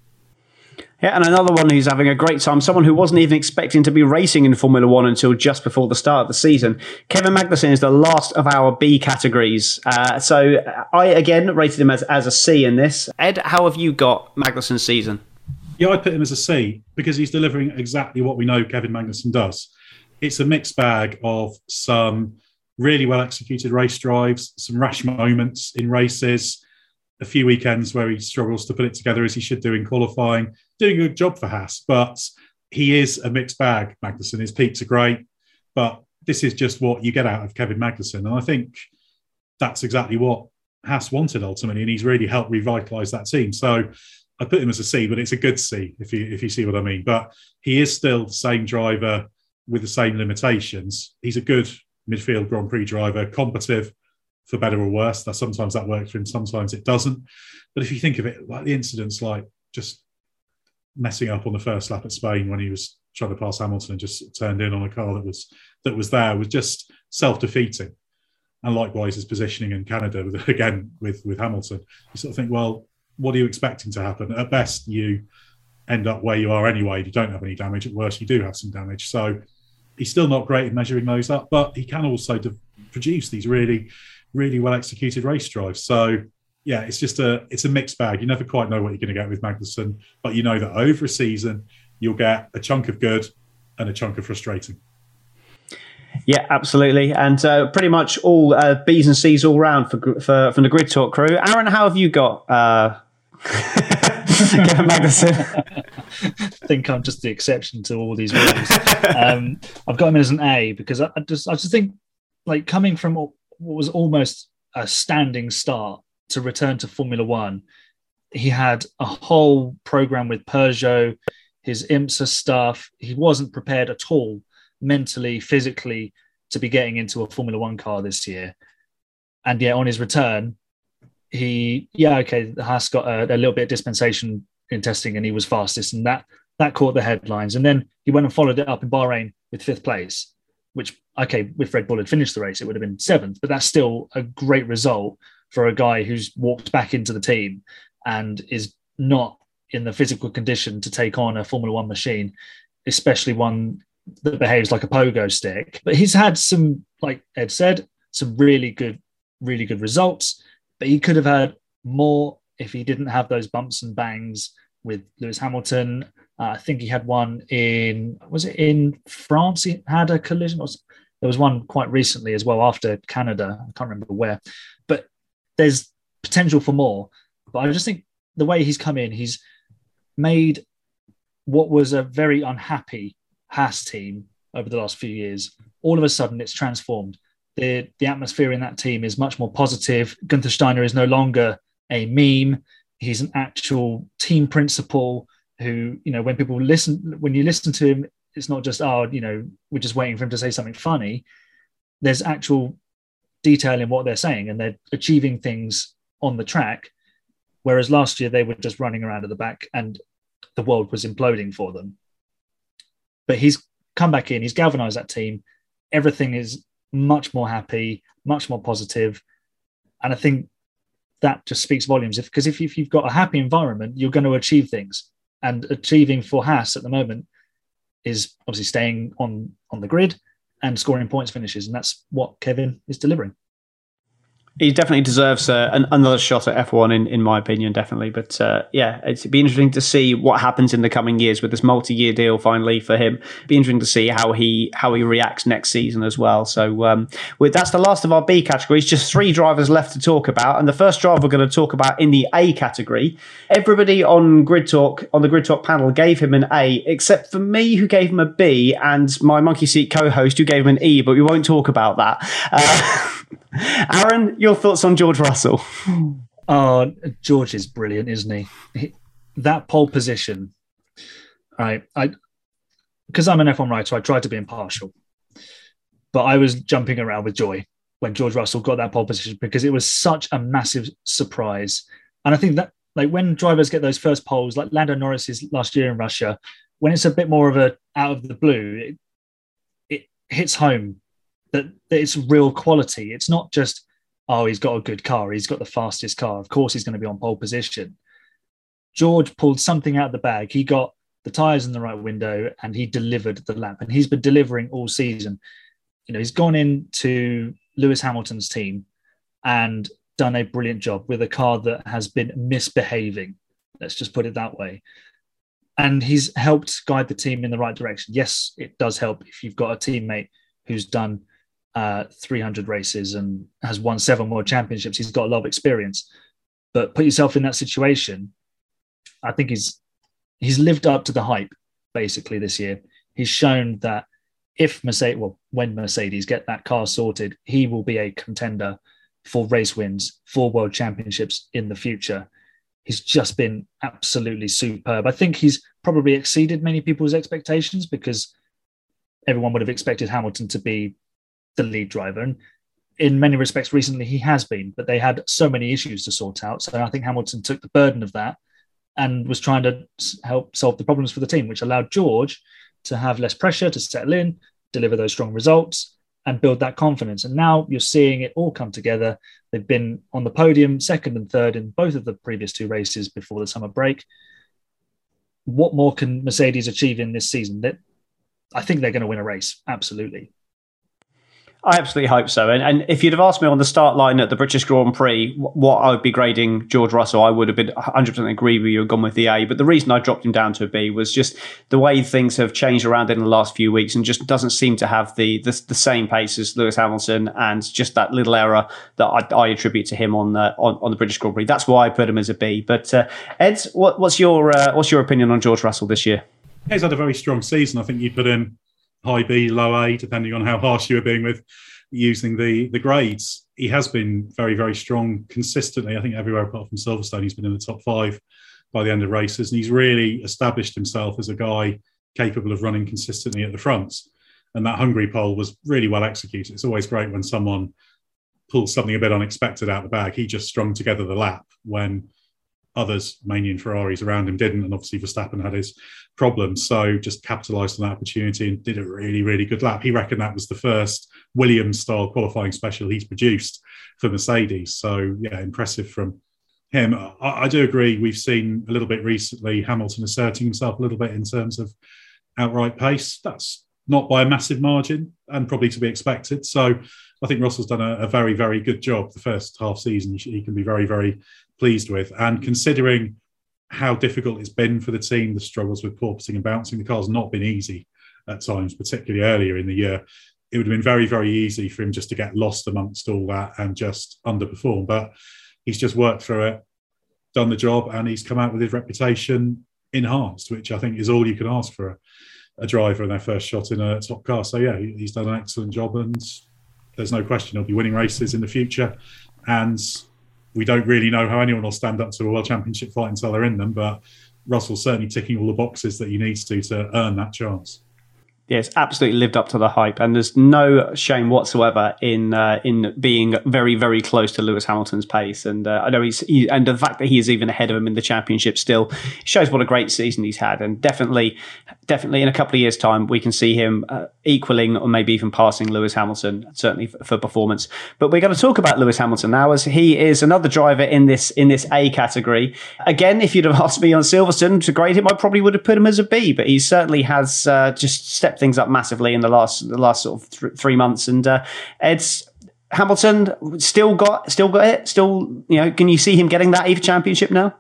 Yeah, and another one who's having a great time, someone who wasn't even expecting to be racing in Formula One until just before the start of the season. Kevin Magnussen is the last of our B categories. Uh, so I, again, rated him as, as a C in this. Ed, how have you got Magnussen's season? Yeah, I put him as a C because he's delivering exactly what we know Kevin Magnussen does. It's a mixed bag of some really well executed race drives, some rash moments in races, a few weekends where he struggles to put it together as he should do in qualifying, doing a good job for Haas. But he is a mixed bag, Magnussen. His peaks are great, but this is just what you get out of Kevin Magnussen. And I think that's exactly what Haas wanted ultimately, and he's really helped revitalise that team. So I put him as a C, but it's a good C if you if you see what I mean. But he is still the same driver with the same limitations. He's a good midfield Grand Prix driver, competitive, for better or worse. That sometimes that works for him, sometimes it doesn't. But if you think of it, like the incidents, like just messing up on the first lap at Spain when he was trying to pass Hamilton and just turned in on a car that was that was there was just self defeating. And likewise, his positioning in Canada, with, [laughs] again with with Hamilton, you sort of think, well, what are you expecting to happen? At best, you end up where you are anyway. You don't have any damage. At worst, you do have some damage. So he's still not great at measuring those up, but he can also produce these really really well executed race drives. So yeah, it's just a it's a mixed bag. You never quite know what you're going to get with Magnussen, but you know that over a season you'll get a chunk of good and a chunk of frustrating. Yeah, absolutely, and uh, pretty much all uh, B's and C's all round for, for from the Grid Talk crew. Aaron, how have you got? Uh... [laughs] Magnussen. [laughs] I think I'm just the exception to all these rules. Um, I've got him as an A because I, I just I just think like coming from what was almost a standing start to return to Formula One. He had a whole program with Peugeot, his IMSA stuff. He wasn't prepared at all mentally, physically to be getting into a Formula One car this year. And yet, on his return, he, yeah, okay, Haas got a, a little bit of dispensation in testing and he was fastest, and that that caught the headlines. And then he went and followed it up in Bahrain with fifth place which okay, if Red Bull had finished the race, it would have been seventh, but that's still a great result for a guy who's walked back into the team and is not in the physical condition to take on a Formula One machine, especially one that behaves like a pogo stick. But he's had some, like Ed said, some really good, really good results. But he could have had more if he didn't have those bumps and bangs with Lewis Hamilton uh, I think he had one in was it in France? He had a collision. There was one quite recently as well after Canada. I can't remember where, but there's potential for more. But I just think the way he's come in, he's made what was a very unhappy Haas team over the last few years. All of a sudden, it's transformed. The, the atmosphere in that team is much more positive. Gunther Steiner is no longer a meme. He's an actual team principal who you know when people listen when you listen to him it's not just oh you know we're just waiting for him to say something funny there's actual detail in what they're saying and they're achieving things on the track whereas last year they were just running around at the back and the world was imploding for them but he's come back in he's galvanized that team everything is much more happy much more positive. And i think that just speaks volumes. If because if, if you've got a happy environment you're going to achieve things. And achieving for Haas at the moment is obviously staying on on the grid and scoring points finishes, and that's what Kevin is delivering he definitely deserves uh, an, another shot at F1 in, in my opinion, definitely. But uh, yeah, it'd be interesting to see what happens in the coming years with this multi-year deal finally for him. It'd be interesting to see how he how he reacts next season as well. So um, with, that's the last of our B categories. Just three drivers left to talk about, and the first driver we're going to talk about in the A category. Everybody on Grid Talk on the Grid Talk panel gave him an A, except for me, who gave him a B, and my monkey seat co-host, who gave him an E. But we won't talk about that. Uh, [laughs] [laughs] Aaron, your thoughts on George Russell? Oh, George is brilliant, isn't he? he that pole position, right? I because I'm an F1 writer, I try to be impartial, but I was jumping around with joy when George Russell got that pole position because it was such a massive surprise. And I think that like when drivers get those first poles, like Lando Norris's last year in Russia, when it's a bit more of a out of the blue, it, it hits home that, that it's real quality. It's not just, oh, he's got a good car, he's got the fastest car. Of course, he's going to be on pole position. George pulled something out of the bag. He got the tires in the right window and he delivered the lap. And he's been delivering all season. You know, he's gone into Lewis Hamilton's team and done a brilliant job with a car that has been misbehaving. Let's just put it that way. And he's helped guide the team in the right direction. Yes, it does help if you've got a teammate who's done uh, 300 races and has won seven world championships. He's got a lot of experience. But put yourself in that situation. I think he's he's lived up to the hype basically this year. He's shown that if Mercedes, well, when Mercedes get that car sorted, he will be a contender for race wins, for world championships in the future. He's just been absolutely superb. I think he's probably exceeded many people's expectations because everyone would have expected Hamilton to be the lead driver. And in many respects, recently he has been, but they had so many issues to sort out. So I think Hamilton took the burden of that and was trying to help solve the problems for the team, which allowed George to have less pressure to settle in, deliver those strong results, and build that confidence. And now you're seeing it all come together. They've been on the podium, second and third in both of the previous two races before the summer break. What more can Mercedes achieve in this season? That I think they're going to win a race. Absolutely. I absolutely hope so. And, and if you'd have asked me on the start line at the British Grand Prix what I would be grading George Russell, I would have been 100% agree with you and gone with the A. But the reason I dropped him down to a B was just the way things have changed around in the last few weeks and just doesn't seem to have the the, the same pace as Lewis Hamilton and just that little error that I, I attribute to him on, uh, on on the British Grand Prix. That's why I put him as a B. But uh, Ed, what, what's your uh, what's your opinion on George Russell this year? He's had a very strong season. I think you put in high B, low A, depending on how harsh you were being with using the the grades. He has been very, very strong consistently. I think everywhere apart from Silverstone, he's been in the top five by the end of races, and he's really established himself as a guy capable of running consistently at the front. And that Hungary pole was really well executed. It's always great when someone pulls something a bit unexpected out of the bag. He just strung together the lap when others, mainly in Ferraris around him, didn't. And obviously Verstappen had his problems. So just capitalised on that opportunity and did a really, really good lap. He reckoned that was the first Williams style qualifying special he's produced for Mercedes. So yeah, impressive from him. I, I, do agree. We've seen a little bit recently Hamilton asserting himself a little bit in terms of outright pace. That's not by a massive margin and probably to be expected. So I think Russell's done a, a very, very good job the first half season. He, he, can be very, very pleased with. And considering how difficult it's been for the team, the struggles with porpoising and bouncing, the car's not been easy at times, particularly earlier in the year. It would have been very, very easy for him just to get lost amongst all that and just underperform. But he's just worked through it, done the job, and he's come out with his reputation enhanced, which I think is all you can ask for a, a driver in their first shot in a top car. So yeah, he's done an excellent job, and there's no question he'll be winning races in the future. And we don't really know how anyone will stand up to a world championship fight until they're in them. But Russell's certainly ticking all the boxes that he needs to to earn that chance. Yes, absolutely lived up to the hype, and there's no shame whatsoever in uh, in being very, very close to Lewis Hamilton's pace. And uh, I know he's he, and the fact that he is even ahead of him in the championship still shows what a great season he's had. And definitely, definitely in a couple of years' time, we can see him uh, equaling or maybe even passing Lewis Hamilton, certainly for, for performance. But we're going to talk about Lewis Hamilton now, as he is another driver in this in this A category. Again, if you'd have asked me on Silverstone to grade him, I probably would have put him as a B. But he certainly has uh, just stepped things up massively in the last the last sort of th- three months. And uh, Ed's Hamilton still got still got it. Still, you know, can you see him getting that EVA Championship now?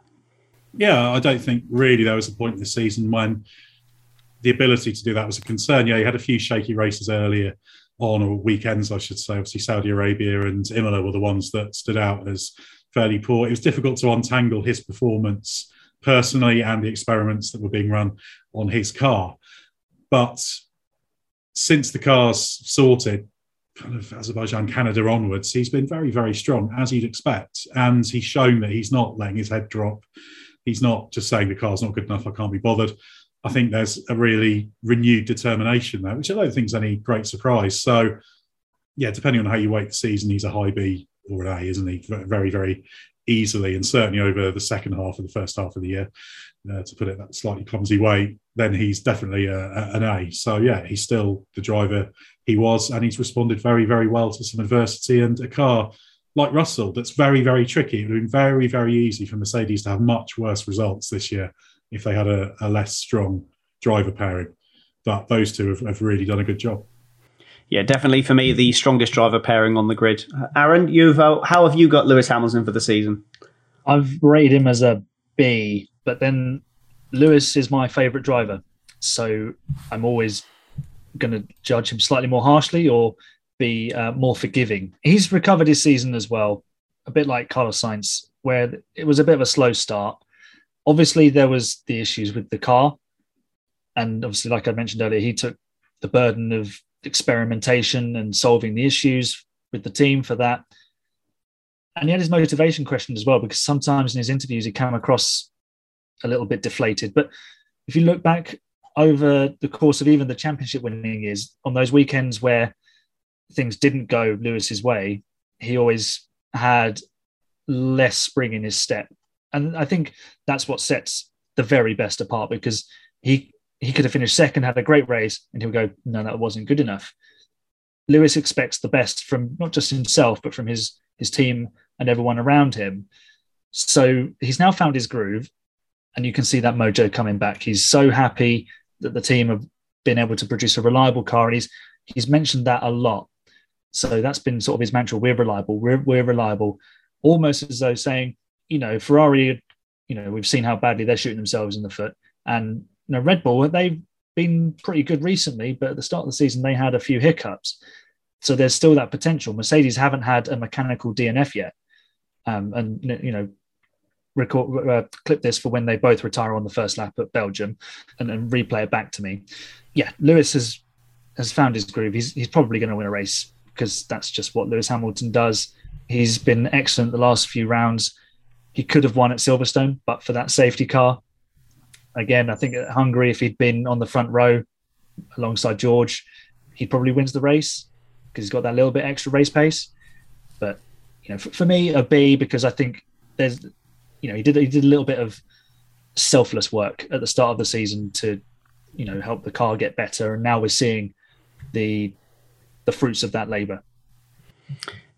Yeah, I don't think really there was a point in the season when the ability to do that was a concern. Yeah, he had a few shaky races earlier on, or weekends, I should say. Obviously, Saudi Arabia and Imola were the ones that stood out as fairly poor. It was difficult to untangle his performance personally and the experiments that were being run on his car. But since the car's sorted, kind of Azerbaijan, Canada onwards, he's been very, very strong, as you'd expect. And he's shown that he's not letting his head drop. He's not just saying the car's not good enough, I can't be bothered. I think there's a really renewed determination there, which I don't think is any great surprise. So, yeah, depending on how you weight the season, he's a high B or an A, isn't he? Very, very easily, and certainly over the second half of the first half of the year, uh, to put it that slightly clumsy way, then he's definitely a, a, an A. So yeah, he's still the driver he was, and he's responded very, very well to some adversity and a car like Russell that's very, very tricky. It would have been very, very easy for Mercedes to have much worse results this year if they had a, a less strong driver pairing. But those two have, have really done a good job yeah, definitely for me the strongest driver pairing on the grid. Aaron, you've uh, how have you got Lewis Hamilton for the season? I've rated him as a B, but then Lewis is my favourite driver, so I'm always going to judge him slightly more harshly or be uh, more forgiving. He's recovered his season as well, a bit like Carlos Sainz, where it was a bit of a slow start. Obviously, there was the issues with the car, and obviously, like I mentioned earlier, he took the burden of experimentation and solving the issues with the team for that. And he had his motivation questioned as well, because sometimes in his interviews he came across a little bit deflated. But if you look back over the course of even the championship winning years, on those weekends where things didn't go Lewis's way, he always had less spring in his step. And I think that's what sets the very best apart because he he could have finished second, had a great race, and he'll go, no, that wasn't good enough. Lewis expects the best from not just himself, but from his his team and everyone around him. So he's now found his groove, and you can see that mojo coming back. He's so happy that the team have been able to produce a reliable car, and he's he's mentioned that a lot. So that's been sort of his mantra: we're reliable, we're we're reliable, almost as though saying, you know, Ferrari, you know, we've seen how badly they're shooting themselves in the foot, and you know, Red Bull, they've been pretty good recently, but at the start of the season, they had a few hiccups. So there's still that potential. Mercedes haven't had a mechanical DNF yet. Um, and, you know, record, uh, clip this for when they both retire on the first lap at Belgium and, and replay it back to me. Yeah, Lewis has has found his groove. He's, he's probably going to win a race because that's just what Lewis Hamilton does. He's been excellent the last few rounds. He could have won at Silverstone, but for that safety car, again, I think Hungary, if he'd been on the front row alongside George, he probably wins the race because he's got that little bit extra race pace. But you know, for, for, me, a B because I think there's, you know, he did he did a little bit of selfless work at the start of the season to, you know, help the car get better, and now we're seeing the the fruits of that labour.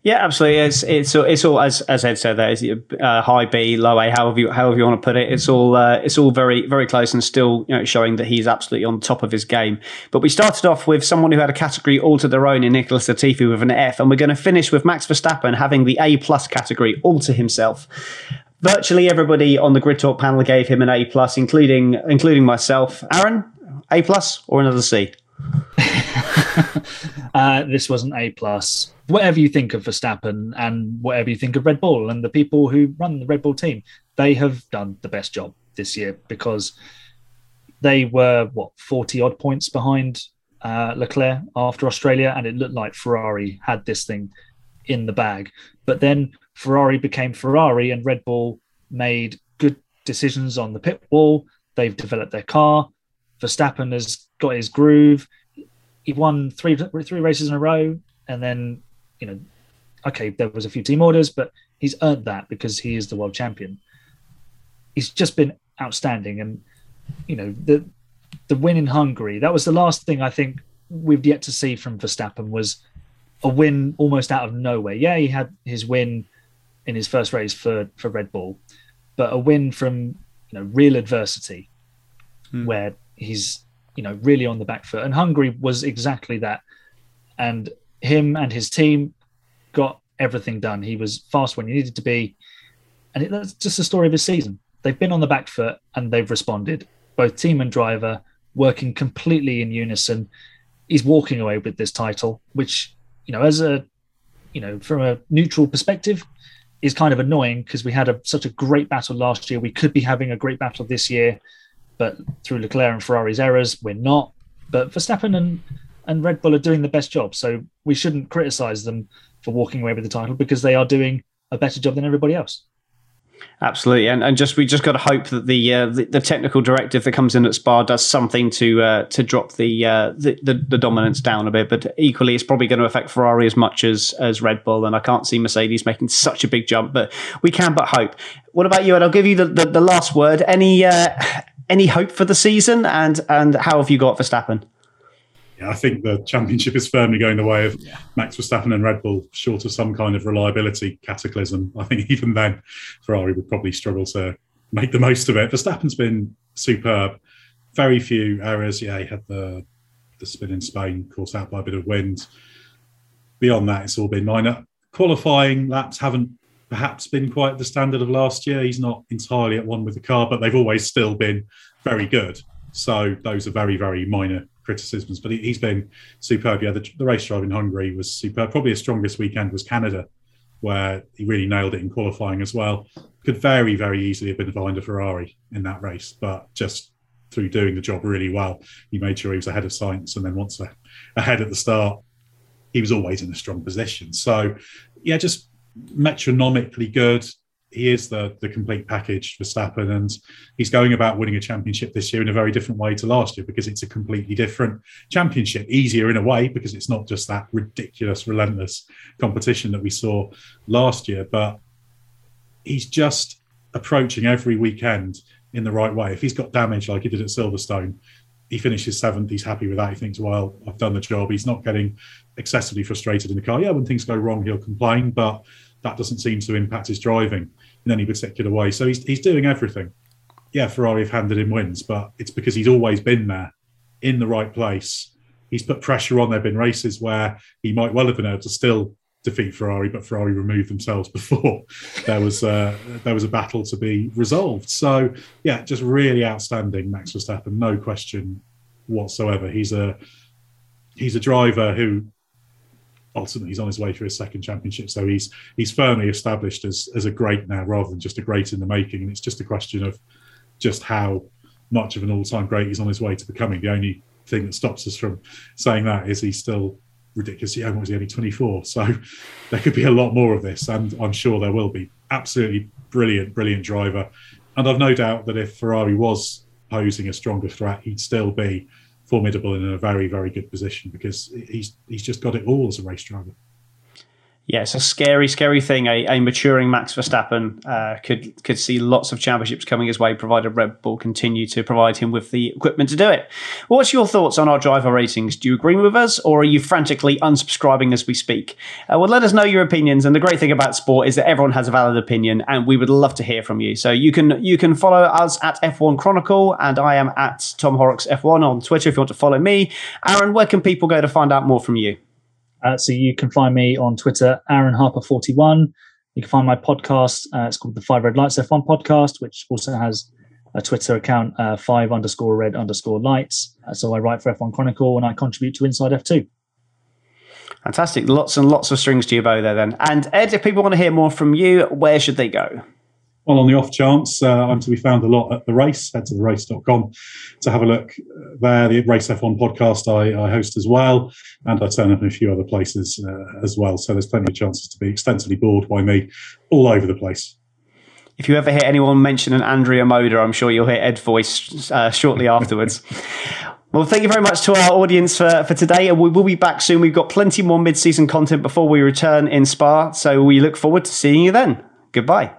Yeah, absolutely. It's it's it's all as as Ed said. There is uh, high B, low A, however you however you want to put it. It's all uh, it's all very very close and still you know showing that he's absolutely on top of his game. But we started off with someone who had a category all to their own in Nicholas Latifi with an F, and we're going to finish with Max Verstappen having the A plus category all to himself. Virtually everybody on the Grid Talk panel gave him an A plus, including including myself. Aaron, A plus or another C? [laughs] uh, this was an A plus. Whatever you think of Verstappen and whatever you think of Red Bull and the people who run the Red Bull team, they have done the best job this year because they were what forty odd points behind uh, Leclerc after Australia, and it looked like Ferrari had this thing in the bag. But then Ferrari became Ferrari, and Red Bull made good decisions on the pit wall. They've developed their car. Verstappen has got his groove he won three three races in a row, and then you know, okay, there was a few team orders, but he's earned that because he is the world champion. He's just been outstanding, and you know the the win in Hungary. That was the last thing I think we've yet to see from Verstappen was a win almost out of nowhere. Yeah, he had his win in his first race for for Red Bull, but a win from you know real adversity, mm. where he's you know really on the back foot. And Hungary was exactly that. And him and his team got everything done. He was fast when he needed to be, and it, that's just the story of his season. They've been on the back foot and they've responded. Both team and driver working completely in unison. He's walking away with this title, which you know, as a you know, from a neutral perspective, is kind of annoying because we had a, such a great battle last year. We could be having a great battle this year, but through Leclerc and Ferrari's errors, we're not. But Verstappen and and Red Bull are doing the best job, so we shouldn't criticize them for walking away with the title because they are doing a better job than everybody else. Absolutely, and and just we just got to hope that the, uh, the, the technical directive that comes in at Spa does something to uh, to drop the, uh, the, the the dominance down a bit. But equally, it's probably going to affect Ferrari as much as as Red Bull, and I can't see Mercedes making such a big jump. But we can but hope. What about you? And I'll give you the, the, the last word. Any uh, any hope for the season, and and how have you got Verstappen? Yeah, I think the championship is firmly going the way of yeah. Max Verstappen and Red Bull, short of some kind of reliability cataclysm. I think even then, Ferrari would probably struggle to make the most of it. Verstappen's been superb. Very few errors. Yeah, he had the the spin in Spain, caught out by a bit of wind. Beyond that, it's all been minor. Qualifying laps haven't perhaps been quite the standard of last year. He's not entirely at one with the car, but they've always still been very good. So those are very, very minor criticisms, but he, has been superb. Yeah, the, the race drive in Hungary was superb. Probably his strongest weekend was Canada, where he really nailed it in qualifying as well. Could very, very easily have been behind a Ferrari in that race, but just through doing the job really well, he made sure he was ahead of Sainz. And then once ahead at the start, he was always in a strong position. So, yeah, just metronomically good he is the the complete package for Verstappen, and he's going about winning a championship this year in a very different way to last year because it's a completely different championship. Easier in a way because it's not just that ridiculous, relentless competition that we saw last year, but he's just approaching every weekend in the right way. If he's got damage like he did at Silverstone, he finishes seventh. He's happy with that. He thinks, well, I've done the job. He's not getting excessively frustrated in the car. Yeah, when things go wrong, he'll complain, but that doesn't seem to impact his driving in any particular way. So he's he's doing everything. Yeah, Ferrari have handed him wins, but it's because he's always been there in the right place. He's put pressure on. There have been races where he might well have been able to still defeat Ferrari, but Ferrari removed themselves [laughs] before there was uh, there was a battle to be resolved. So yeah, just really outstanding, Max Verstappen, no question whatsoever. He's a he's a driver who ultimately he's on his way for his second championship. So he's he's firmly established as as a great now, rather than just a great in the making. And it's just a question of just how much of an all-time great he's on his way to becoming. The only thing that stops us from saying that is he's still ridiculously young. Was he only 24? So [laughs] there could be a lot more of this, and I'm sure there will be. Absolutely brilliant, brilliant driver. And I've no doubt that if Ferrari was posing a stronger threat, he'd still be formidable in a very, very good position because he's he's just got it all as a race driver yeah, it's a scary, scary thing. A, a maturing Max Verstappen uh, could could see lots of championships coming his way, provided Red Bull continue to provide him with the equipment to do it. What's your thoughts on our driver ratings? Do you agree with us, or are you frantically unsubscribing as we speak? Uh, well, let us know your opinions. And the great thing about sport is that everyone has a valid opinion, and we would love to hear from you. So you can you can follow us at F1 Chronicle, and I am at Tom Horrocks F1 on Twitter if you want to follow me. Aaron, where can people go to find out more from you? Uh, so you can find me on Twitter, Aaron Harper41. You can find my podcast. Uh, it's called the Five Red Lights F1 podcast, which also has a Twitter account, uh, five underscore red underscore lights. Uh, so I write for F1 Chronicle and I contribute to Inside F2. Fantastic. Lots and lots of strings to your bow there then. And Ed, if people want to hear more from you, where should they go? Well, on the off chance, uh, I'm to be found a lot at the race. Head to the race.com to have a look there. The Race F1 podcast I, I host as well, and I turn up in a few other places uh, as well. So there's plenty of chances to be extensively bored by me all over the place. If you ever hear anyone mention an Andrea Moda, I'm sure you'll hear Ed's voice uh, shortly [laughs] afterwards. Well, thank you very much to our audience for, for today, and we will be back soon. We've got plenty more mid season content before we return in Spa, so we look forward to seeing you then. Goodbye.